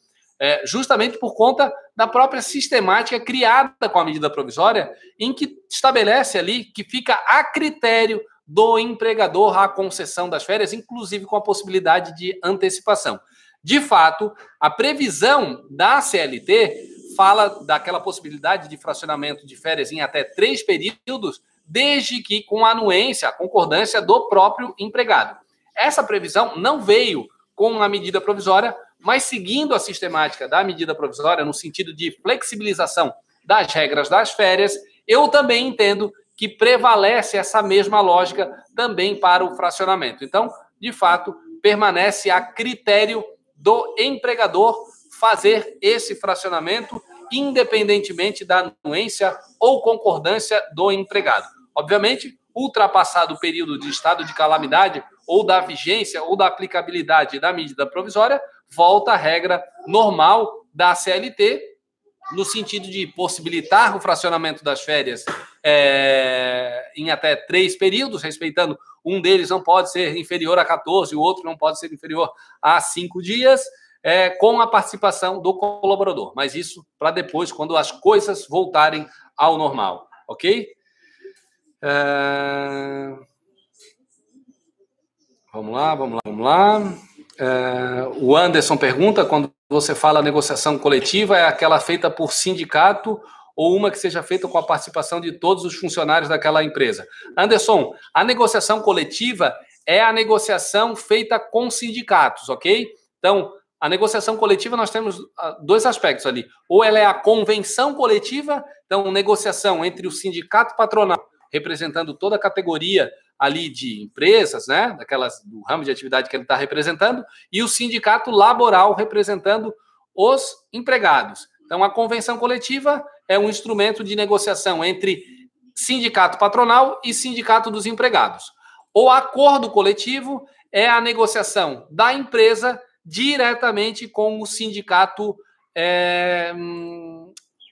Speaker 1: É, justamente por conta da própria sistemática criada com a medida provisória, em que estabelece ali que fica a critério do empregador à concessão das férias, inclusive com a possibilidade de antecipação. De fato, a previsão da CLT fala daquela possibilidade de fracionamento de férias em até três períodos, desde que com a anuência, a concordância do próprio empregado. Essa previsão não veio com a medida provisória, mas seguindo a sistemática da medida provisória, no sentido de flexibilização das regras das férias, eu também entendo que prevalece essa mesma lógica também para o fracionamento. Então, de fato, permanece a critério do empregador fazer esse fracionamento, independentemente da anuência ou concordância do empregado. Obviamente, ultrapassado o período de estado de calamidade ou da vigência ou da aplicabilidade da medida provisória, volta a regra normal da CLT, no sentido de possibilitar o fracionamento das férias é, em até três períodos, respeitando um deles não pode ser inferior a 14, o outro não pode ser inferior a cinco dias, é, com a participação do colaborador. Mas isso para depois, quando as coisas voltarem ao normal, ok? É... Vamos lá, vamos lá, vamos lá. É... O Anderson pergunta quando você fala negociação coletiva, é aquela feita por sindicato ou uma que seja feita com a participação de todos os funcionários daquela empresa? Anderson, a negociação coletiva é a negociação feita com sindicatos, ok? Então, a negociação coletiva nós temos ah, dois aspectos ali. Ou ela é a convenção coletiva, então negociação entre o sindicato patronal representando toda a categoria ali de empresas, né, daquelas do ramo de atividade que ele está representando, e o sindicato laboral representando os empregados. Então, a convenção coletiva é um instrumento de negociação entre sindicato patronal e sindicato dos empregados. O acordo coletivo é a negociação da empresa diretamente com o sindicato é,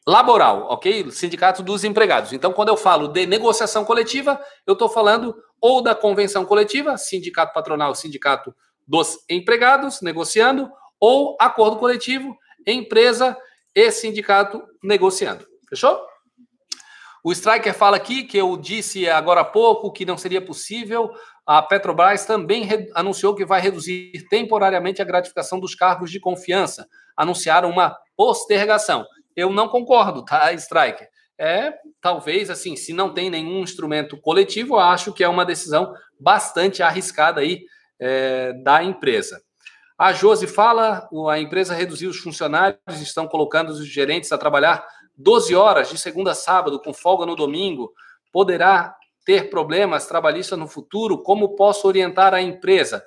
Speaker 1: laboral, ok? Sindicato dos empregados. Então, quando eu falo de negociação coletiva, eu estou falando ou da convenção coletiva, sindicato patronal, sindicato dos empregados negociando, ou acordo coletivo, empresa e sindicato negociando. Fechou? O Striker fala aqui que eu disse agora há pouco que não seria possível. A Petrobras também anunciou que vai reduzir temporariamente a gratificação dos cargos de confiança. Anunciaram uma postergação. Eu não concordo, tá, Striker? É, talvez, assim, se não tem nenhum instrumento coletivo, acho que é uma decisão bastante arriscada aí é, da empresa. A Josi fala, a empresa reduziu os funcionários, estão colocando os gerentes a trabalhar 12 horas de segunda a sábado, com folga no domingo, poderá ter problemas trabalhistas no futuro? Como posso orientar a empresa?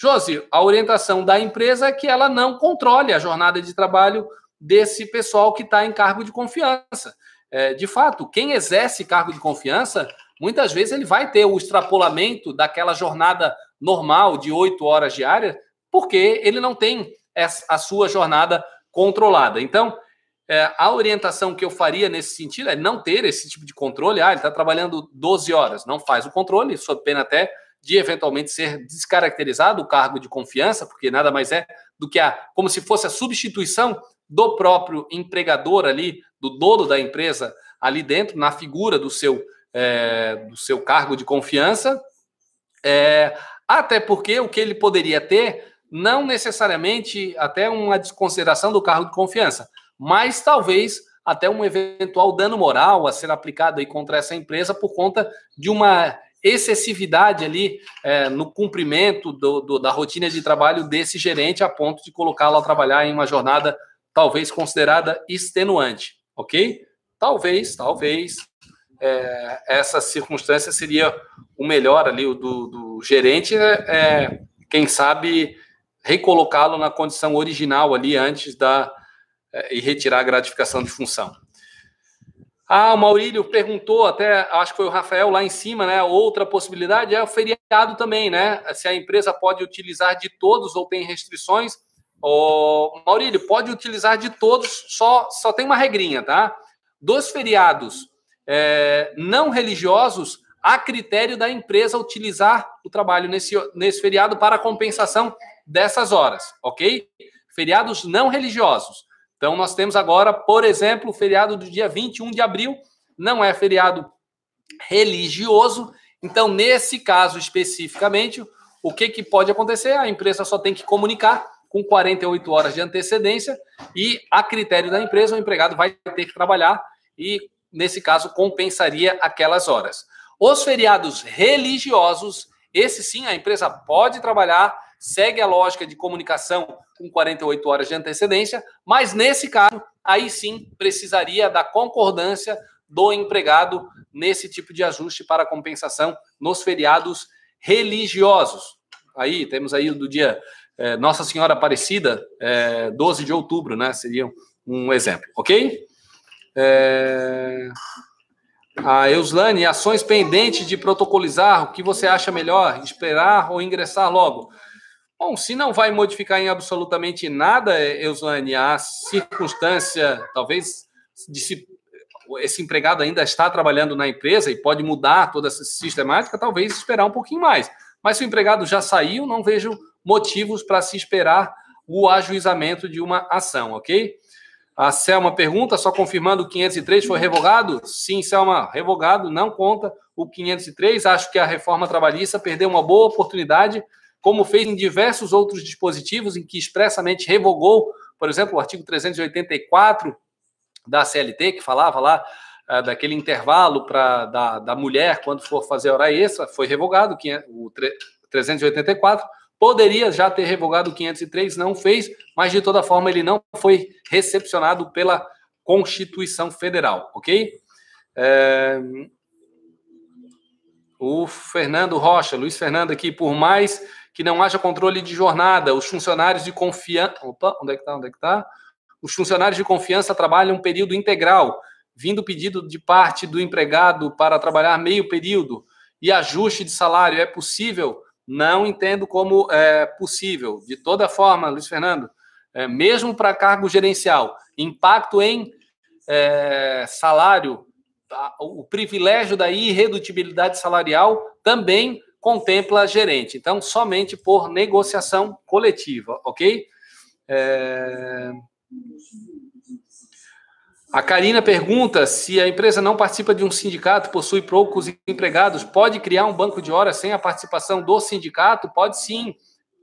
Speaker 1: Josi, a orientação da empresa é que ela não controle a jornada de trabalho desse pessoal que está em cargo de confiança. É, de fato, quem exerce cargo de confiança, muitas vezes ele vai ter o extrapolamento daquela jornada normal de oito horas diárias, porque ele não tem a sua jornada controlada. Então, é, a orientação que eu faria nesse sentido é não ter esse tipo de controle. Ah, ele está trabalhando 12 horas, não faz o controle, sob pena até de eventualmente ser descaracterizado o cargo de confiança, porque nada mais é do que a como se fosse a substituição do próprio empregador ali, do dono da empresa ali dentro, na figura do seu, é, do seu cargo de confiança. É, até porque o que ele poderia ter, não necessariamente até uma desconsideração do cargo de confiança, mas talvez até um eventual dano moral a ser aplicado aí contra essa empresa por conta de uma excessividade ali é, no cumprimento do, do, da rotina de trabalho desse gerente a ponto de colocá-lo a trabalhar em uma jornada talvez considerada extenuante, ok? Talvez, talvez é, essa circunstância seria o melhor ali o do, do gerente, é, é quem sabe recolocá-lo na condição original ali antes da é, e retirar a gratificação de função. Ah, o Maurílio perguntou, até acho que foi o Rafael lá em cima, né? Outra possibilidade é o feriado também, né? Se a empresa pode utilizar de todos ou tem restrições. O Maurílio, pode utilizar de todos, só, só tem uma regrinha, tá? Dos feriados é, não religiosos, a critério da empresa utilizar o trabalho nesse, nesse feriado para compensação dessas horas, ok? Feriados não religiosos. Então, nós temos agora, por exemplo, o feriado do dia 21 de abril, não é feriado religioso. Então, nesse caso especificamente, o que, que pode acontecer? A empresa só tem que comunicar com 48 horas de antecedência e, a critério da empresa, o empregado vai ter que trabalhar e, nesse caso, compensaria aquelas horas. Os feriados religiosos, esse sim, a empresa pode trabalhar, segue a lógica de comunicação com 48 horas de antecedência, mas nesse caso, aí sim precisaria da concordância do empregado nesse tipo de ajuste para compensação nos feriados religiosos. Aí temos aí do dia é, Nossa Senhora Aparecida, é, 12 de outubro, né? Seria um exemplo, ok? É... A Euslane, ações pendentes de protocolizar, o que você acha melhor? Esperar ou ingressar logo? Bom, se não vai modificar em absolutamente nada, Euslane, a circunstância, talvez, se, esse empregado ainda está trabalhando na empresa e pode mudar toda essa sistemática, talvez esperar um pouquinho mais. Mas se o empregado já saiu, não vejo motivos para se esperar o ajuizamento de uma ação, ok? A Selma pergunta, só confirmando o 503 foi revogado? Sim, Selma, revogado, não conta o 503. Acho que a reforma trabalhista perdeu uma boa oportunidade como fez em diversos outros dispositivos em que expressamente revogou, por exemplo, o artigo 384 da CLT, que falava lá uh, daquele intervalo para da, da mulher quando for fazer hora extra, foi revogado o 384. Poderia já ter revogado o 503, não fez, mas de toda forma ele não foi recepcionado pela Constituição Federal, ok? É... O Fernando Rocha, Luiz Fernando aqui, por mais que não haja controle de jornada, os funcionários de confiança. Opa, onde é que está? Onde é que está? Os funcionários de confiança trabalham um período integral, vindo pedido de parte do empregado para trabalhar meio período e ajuste de salário é possível? Não entendo como é possível. De toda forma, Luiz Fernando, é, mesmo para cargo gerencial, impacto em é, salário, tá? o privilégio da irredutibilidade salarial também contempla gerente. Então, somente por negociação coletiva, ok? É... A Karina pergunta se a empresa não participa de um sindicato, possui poucos empregados, pode criar um banco de horas sem a participação do sindicato? Pode sim.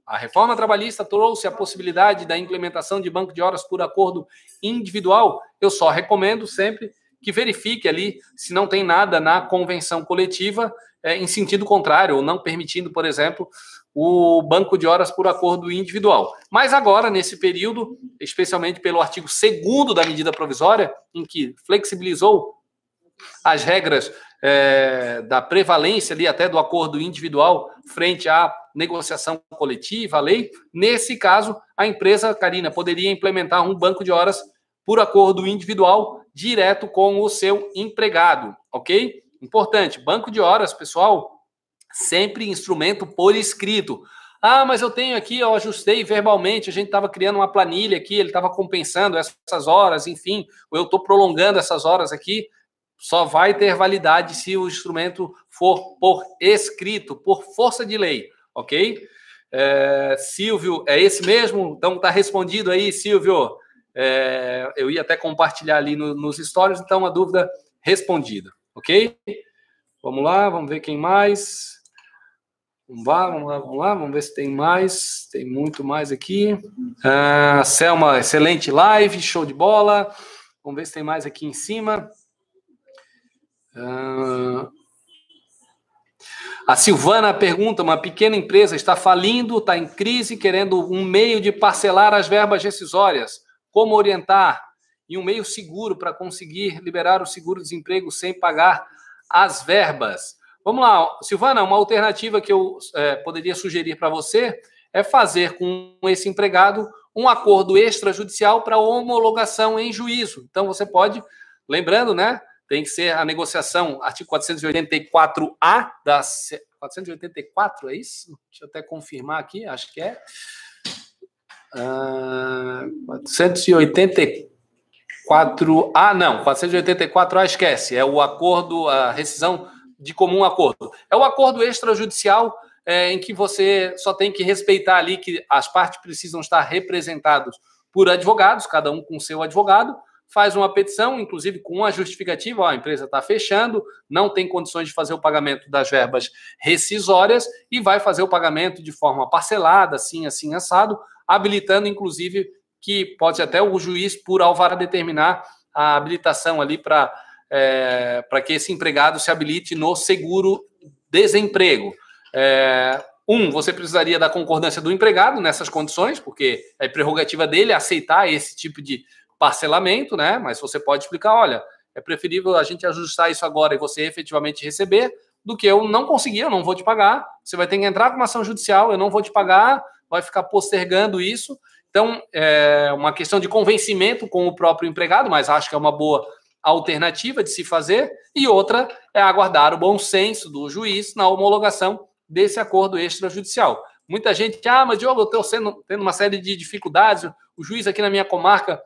Speaker 1: A reforma trabalhista trouxe a possibilidade da implementação de banco de horas por acordo individual. Eu só recomendo sempre que verifique ali se não tem nada na convenção coletiva é, em sentido contrário, ou não permitindo, por exemplo, o banco de horas por acordo individual. Mas agora, nesse período, especialmente pelo artigo 2 da medida provisória, em que flexibilizou as regras é, da prevalência ali até do acordo individual frente à negociação coletiva, a lei. Nesse caso, a empresa, Karina, poderia implementar um banco de horas por acordo individual direto com o seu empregado, ok? Importante, banco de horas, pessoal, sempre instrumento por escrito. Ah, mas eu tenho aqui, eu ajustei verbalmente, a gente estava criando uma planilha aqui, ele estava compensando essas horas, enfim, ou eu estou prolongando essas horas aqui só vai ter validade se o instrumento for por escrito, por força de lei, ok? É, Silvio, é esse mesmo? Então tá respondido aí, Silvio. É, eu ia até compartilhar ali no, nos stories, então uma dúvida respondida, ok? Vamos lá, vamos ver quem mais. Vamos lá, vamos lá, vamos lá, vamos ver se tem mais. Tem muito mais aqui. Ah, Selma, excelente live, show de bola. Vamos ver se tem mais aqui em cima. Uh... A Silvana pergunta: uma pequena empresa está falindo, está em crise, querendo um meio de parcelar as verbas rescisórias. Como orientar? E um meio seguro para conseguir liberar o seguro-desemprego sem pagar as verbas. Vamos lá, Silvana, uma alternativa que eu é, poderia sugerir para você é fazer com esse empregado um acordo extrajudicial para homologação em juízo. Então, você pode, lembrando, né? tem que ser a negociação, artigo 484A da 484, é isso? Deixa eu até confirmar aqui, acho que é. Uh, 484A, não, 484A esquece, é o acordo, a rescisão de comum acordo. É o acordo extrajudicial é, em que você só tem que respeitar ali que as partes precisam estar representadas por advogados, cada um com seu advogado, faz uma petição, inclusive com uma justificativa, ó, a empresa está fechando, não tem condições de fazer o pagamento das verbas rescisórias e vai fazer o pagamento de forma parcelada, assim, assim, assado, habilitando, inclusive, que pode até o juiz, por alvará, determinar a habilitação ali para é, para que esse empregado se habilite no seguro desemprego. É, um, você precisaria da concordância do empregado nessas condições, porque é prerrogativa dele aceitar esse tipo de parcelamento, né? Mas você pode explicar, olha, é preferível a gente ajustar isso agora e você efetivamente receber do que eu não conseguir, eu não vou te pagar. Você vai ter que entrar com uma ação judicial, eu não vou te pagar, vai ficar postergando isso. Então, é uma questão de convencimento com o próprio empregado, mas acho que é uma boa alternativa de se fazer. E outra é aguardar o bom senso do juiz na homologação desse acordo extrajudicial. Muita gente, ah, mas Diogo, eu estou tendo uma série de dificuldades, o juiz aqui na minha comarca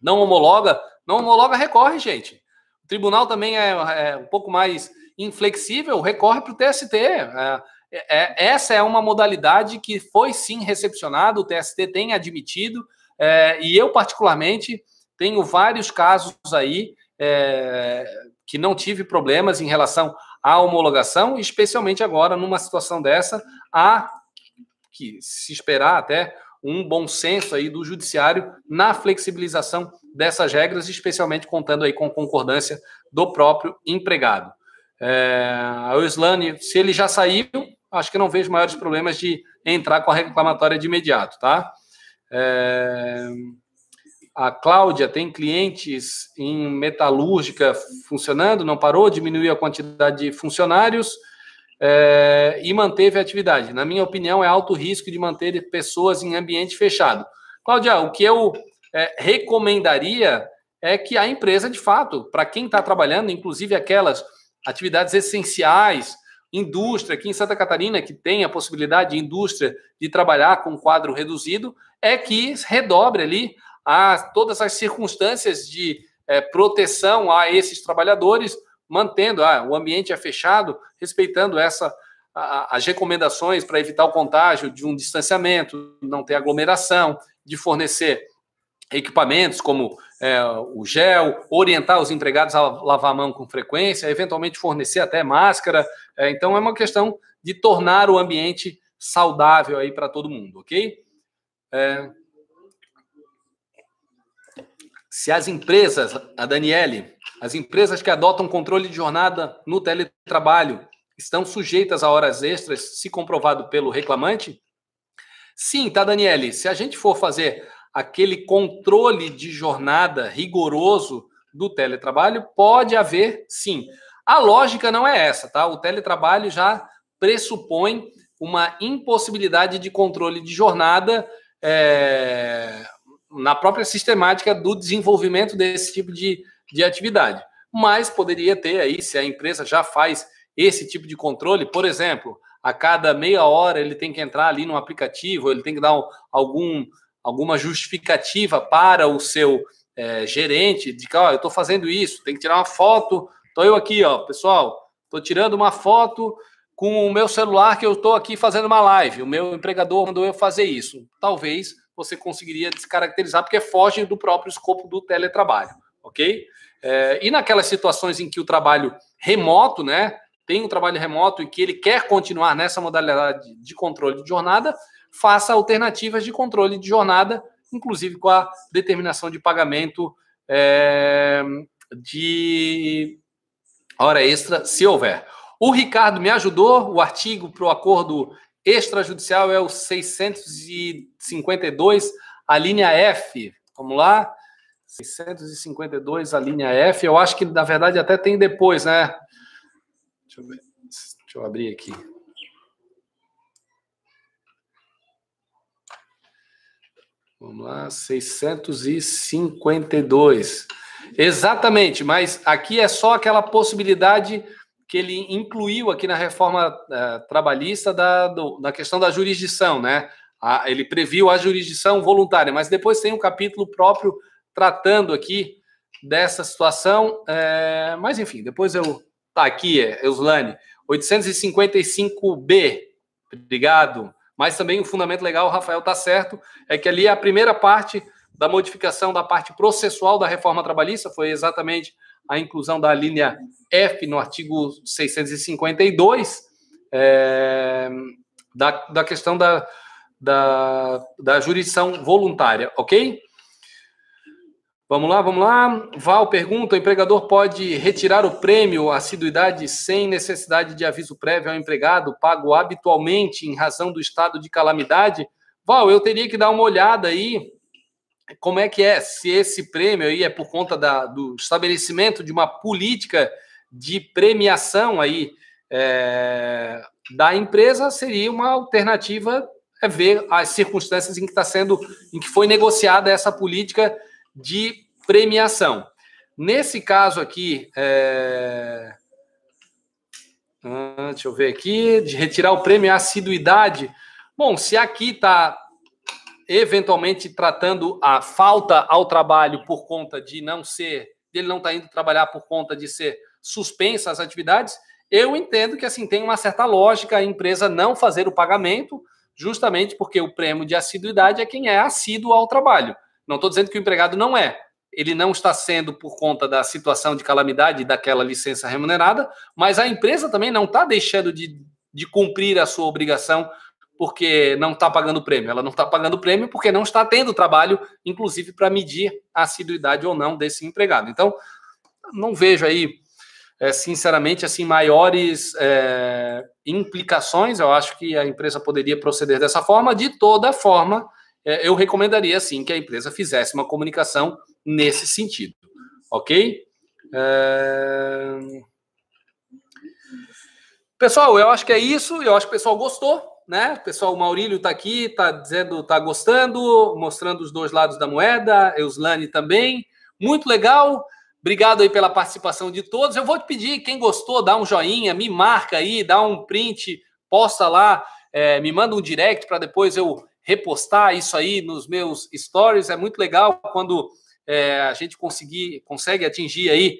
Speaker 1: não homologa, não homologa, recorre, gente. O tribunal também é, é um pouco mais inflexível, recorre para o TST. É, é, essa é uma modalidade que foi sim recepcionada, o TST tem admitido, é, e eu, particularmente, tenho vários casos aí é, que não tive problemas em relação à homologação, especialmente agora, numa situação dessa, há que se esperar até um bom senso aí do judiciário na flexibilização dessas regras, especialmente contando aí com concordância do próprio empregado. É, a Islane, se ele já saiu, acho que não vejo maiores problemas de entrar com a reclamatória de imediato, tá? É, a Cláudia tem clientes em metalúrgica funcionando, não parou, diminuiu a quantidade de funcionários. é, e manteve a atividade. Na minha opinião, é alto risco de manter pessoas em ambiente fechado. Cláudia, o que eu é, recomendaria é que a empresa, de fato, para quem está trabalhando, inclusive aquelas atividades essenciais, indústria, aqui em Santa Catarina, que tem a possibilidade de indústria de trabalhar com quadro reduzido, é que redobre ali a todas as circunstâncias de é, proteção a esses trabalhadores, mantendo ah, o ambiente é fechado, respeitando essa a, as recomendações para evitar o contágio de um distanciamento, não ter aglomeração, de fornecer equipamentos como é, o gel, orientar os empregados a lavar a mão com frequência, eventualmente fornecer até máscara. É, então é uma questão de tornar o ambiente saudável aí para todo mundo, ok? É... Se as empresas, a Daniele, as empresas que adotam controle de jornada no teletrabalho estão sujeitas a horas extras, se comprovado pelo reclamante? Sim, tá, Daniele. Se a gente for fazer aquele controle de jornada rigoroso do teletrabalho, pode haver sim. A lógica não é essa, tá? O teletrabalho já pressupõe uma impossibilidade de controle de jornada é, na própria sistemática do desenvolvimento desse tipo de, de atividade. Mas poderia ter aí, se a empresa já faz esse tipo de controle, por exemplo, a cada meia hora ele tem que entrar ali no aplicativo, ele tem que dar algum alguma justificativa para o seu é, gerente de que oh, eu estou fazendo isso, tem que tirar uma foto. Estou eu aqui, ó, pessoal, estou tirando uma foto com o meu celular que eu estou aqui fazendo uma live. O meu empregador mandou eu fazer isso. Talvez você conseguiria descaracterizar porque foge do próprio escopo do teletrabalho, ok? É, e naquelas situações em que o trabalho remoto, né, tem um trabalho remoto e que ele quer continuar nessa modalidade de controle de jornada, faça alternativas de controle de jornada, inclusive com a determinação de pagamento é, de hora extra, se houver. O Ricardo me ajudou, o artigo para o acordo extrajudicial é o 652, a linha F. Vamos lá? 652, a linha F. Eu acho que, na verdade, até tem depois, né? Deixa eu. Deixa eu abrir aqui. Vamos lá, 652. Exatamente, mas aqui é só aquela possibilidade que ele incluiu aqui na reforma uh, trabalhista da, do, da questão da jurisdição, né? A, ele previu a jurisdição voluntária, mas depois tem um capítulo próprio tratando aqui dessa situação. É, mas enfim, depois eu. Tá aqui, é, Euslane, 855B. Obrigado. Mas também o fundamento legal, Rafael está certo, é que ali a primeira parte da modificação da parte processual da reforma trabalhista foi exatamente a inclusão da linha F no artigo 652, é, da, da questão da, da, da jurisdição voluntária, ok? Vamos lá, vamos lá. Val pergunta: o empregador pode retirar o prêmio assiduidade sem necessidade de aviso prévio ao empregado, pago habitualmente em razão do estado de calamidade? Val, eu teria que dar uma olhada aí. Como é que é? Se esse prêmio aí é por conta da, do estabelecimento de uma política de premiação aí é, da empresa, seria uma alternativa é ver as circunstâncias em que está sendo, em que foi negociada essa política de premiação. Nesse caso aqui, é... ah, deixa eu ver aqui, de retirar o prêmio assiduidade. Bom, se aqui está eventualmente tratando a falta ao trabalho por conta de não ser, ele não está indo trabalhar por conta de ser suspensa as atividades, eu entendo que assim tem uma certa lógica a empresa não fazer o pagamento, justamente porque o prêmio de assiduidade é quem é assíduo ao trabalho. Não estou dizendo que o empregado não é. Ele não está sendo por conta da situação de calamidade daquela licença remunerada, mas a empresa também não está deixando de, de cumprir a sua obrigação porque não está pagando prêmio. Ela não está pagando prêmio porque não está tendo trabalho, inclusive para medir a assiduidade ou não desse empregado. Então, não vejo aí, é, sinceramente, assim maiores é, implicações. Eu acho que a empresa poderia proceder dessa forma. De toda forma, é, eu recomendaria sim que a empresa fizesse uma comunicação nesse sentido, ok? É... Pessoal, eu acho que é isso. Eu acho que o pessoal gostou, né? Pessoal, o Maurílio está aqui, está dizendo, está gostando, mostrando os dois lados da moeda. Euslane também. Muito legal. Obrigado aí pela participação de todos. Eu vou te pedir, quem gostou, dá um joinha, me marca aí, dá um print, posta lá, é, me manda um direct para depois eu repostar isso aí nos meus stories. É muito legal quando é, a gente conseguir, consegue atingir aí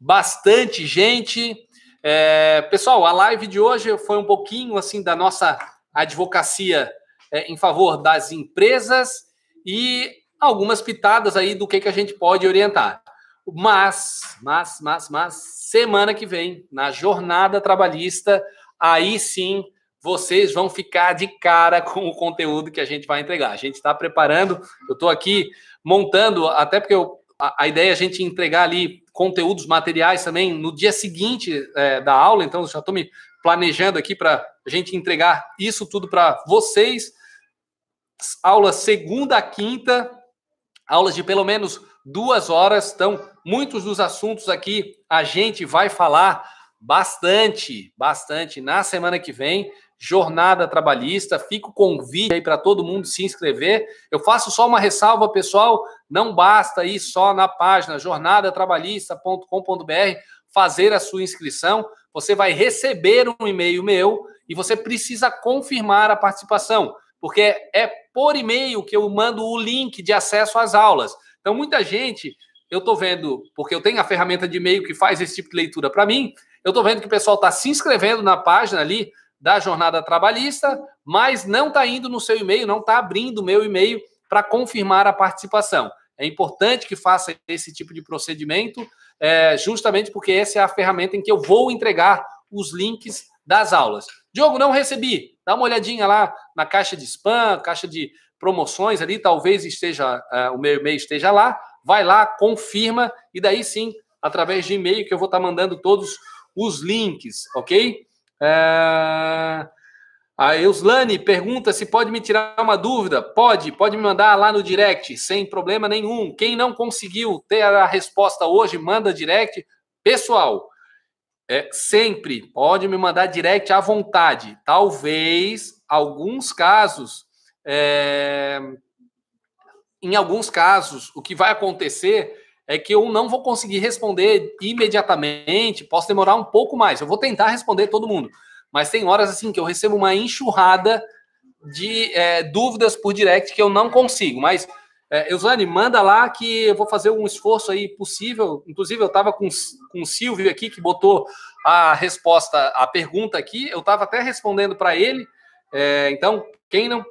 Speaker 1: bastante gente. É, pessoal, a live de hoje foi um pouquinho assim da nossa advocacia é, em favor das empresas e algumas pitadas aí do que, que a gente pode orientar. Mas, mas, mas, mas, semana que vem, na jornada trabalhista, aí sim vocês vão ficar de cara com o conteúdo que a gente vai entregar. A gente está preparando, eu estou aqui montando, até porque eu, a, a, ideia é a gente entregar ali conteúdos materiais também no dia seguinte é, da aula, então já estou me planejando aqui para a gente entregar isso tudo para vocês. Aulas segunda a quinta, aulas de pelo menos duas horas. Então, muitos dos assuntos aqui a gente vai falar bastante, bastante na semana que vem. Jornada Trabalhista, fica o convite aí para todo mundo se inscrever. Eu faço só uma ressalva, pessoal, não basta ir só na página jornadatrabalhista.com.br fazer a sua inscrição. Você vai receber um e-mail meu e você precisa confirmar a participação, porque é por e-mail que eu mando o link de acesso às aulas. Então, muita gente, eu estou vendo, porque eu tenho a ferramenta de e-mail que faz esse tipo de leitura para mim, eu estou vendo que o pessoal está se inscrevendo na página ali da jornada trabalhista, mas não está indo no seu e-mail, não está abrindo o meu e-mail para confirmar a participação. É importante que faça esse tipo de procedimento, é, justamente porque essa é a ferramenta em que eu vou entregar os links das aulas. Diogo, não recebi. Dá uma olhadinha lá na caixa de spam, caixa de promoções ali, talvez esteja uh, o meu e-mail esteja lá, vai lá, confirma e daí sim, através de e-mail que eu vou estar tá mandando todos os links, ok? Uh, a Euslane pergunta se pode me tirar uma dúvida. Pode, pode me mandar lá no direct, sem problema nenhum. Quem não conseguiu ter a resposta hoje, manda direct. Pessoal, é, sempre pode me mandar direct à vontade. Talvez alguns casos é... Em alguns casos, o que vai acontecer é que eu não vou conseguir responder imediatamente, posso demorar um pouco mais. Eu vou tentar responder todo mundo, mas tem horas assim que eu recebo uma enxurrada de é, dúvidas por direct que eu não consigo. Mas, é, Eusane, manda lá que eu vou fazer um esforço aí possível. Inclusive, eu estava com, com o Silvio aqui que botou a resposta, a pergunta aqui. Eu estava até respondendo para ele. É, então, quem não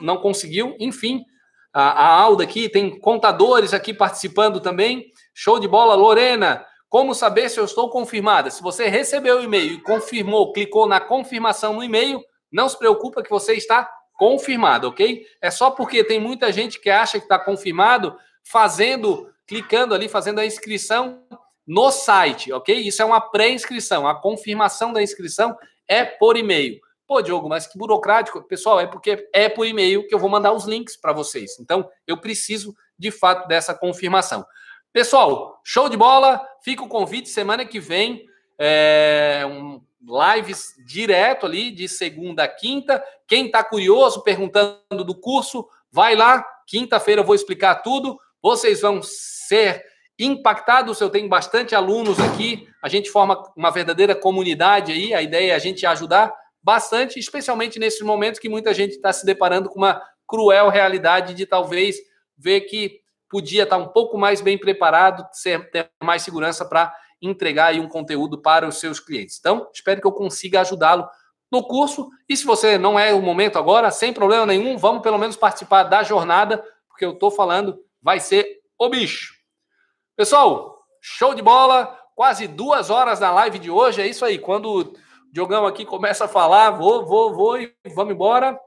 Speaker 1: não conseguiu. Enfim, a, a Alda aqui, tem contadores aqui participando também. Show de bola, Lorena. Como saber se eu estou confirmada? Se você recebeu o e-mail e confirmou, clicou na confirmação no e-mail, não se preocupa que você está confirmado, ok? É só porque tem muita gente que acha que está confirmado fazendo, clicando ali, fazendo a inscrição no site, ok? Isso é uma pré-inscrição. A confirmação da inscrição é por e-mail. Pô, Diogo, mas que burocrático. Pessoal, é porque é por e-mail que eu vou mandar os links para vocês. Então, eu preciso, de fato, dessa confirmação. Pessoal, show de bola. Fica o convite semana que vem. É, um, lives direto ali, de segunda a quinta. Quem está curioso, perguntando do curso, vai lá. Quinta-feira eu vou explicar tudo. Vocês vão ser impactados. Eu tenho bastante alunos aqui. A gente forma uma verdadeira comunidade aí. A ideia é a gente ajudar bastante, especialmente nesses momentos que muita gente está se deparando com uma cruel realidade de talvez ver que podia estar um pouco mais bem preparado, ter mais segurança para entregar um conteúdo para os seus clientes. Então, espero que eu consiga ajudá-lo no curso. E se você não é o momento agora, sem problema nenhum, vamos pelo menos participar da jornada, porque eu estou falando, vai ser o bicho. Pessoal, show de bola! Quase duas horas na live de hoje. É isso aí. Quando Diogão aqui começa a falar, vou, vou, vou e vamos embora.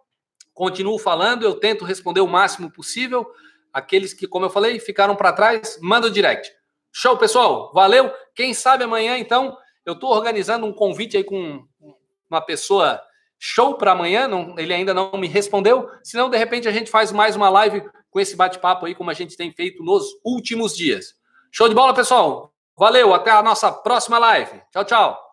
Speaker 1: Continuo falando, eu tento responder o máximo possível. Aqueles que, como eu falei, ficaram para trás, manda o direct. Show, pessoal. Valeu. Quem sabe amanhã, então, eu estou organizando um convite aí com uma pessoa show para amanhã. Não, ele ainda não me respondeu. Senão, de repente, a gente faz mais uma live com esse bate-papo aí, como a gente tem feito nos últimos dias. Show de bola, pessoal. Valeu. Até a nossa próxima live. Tchau, tchau.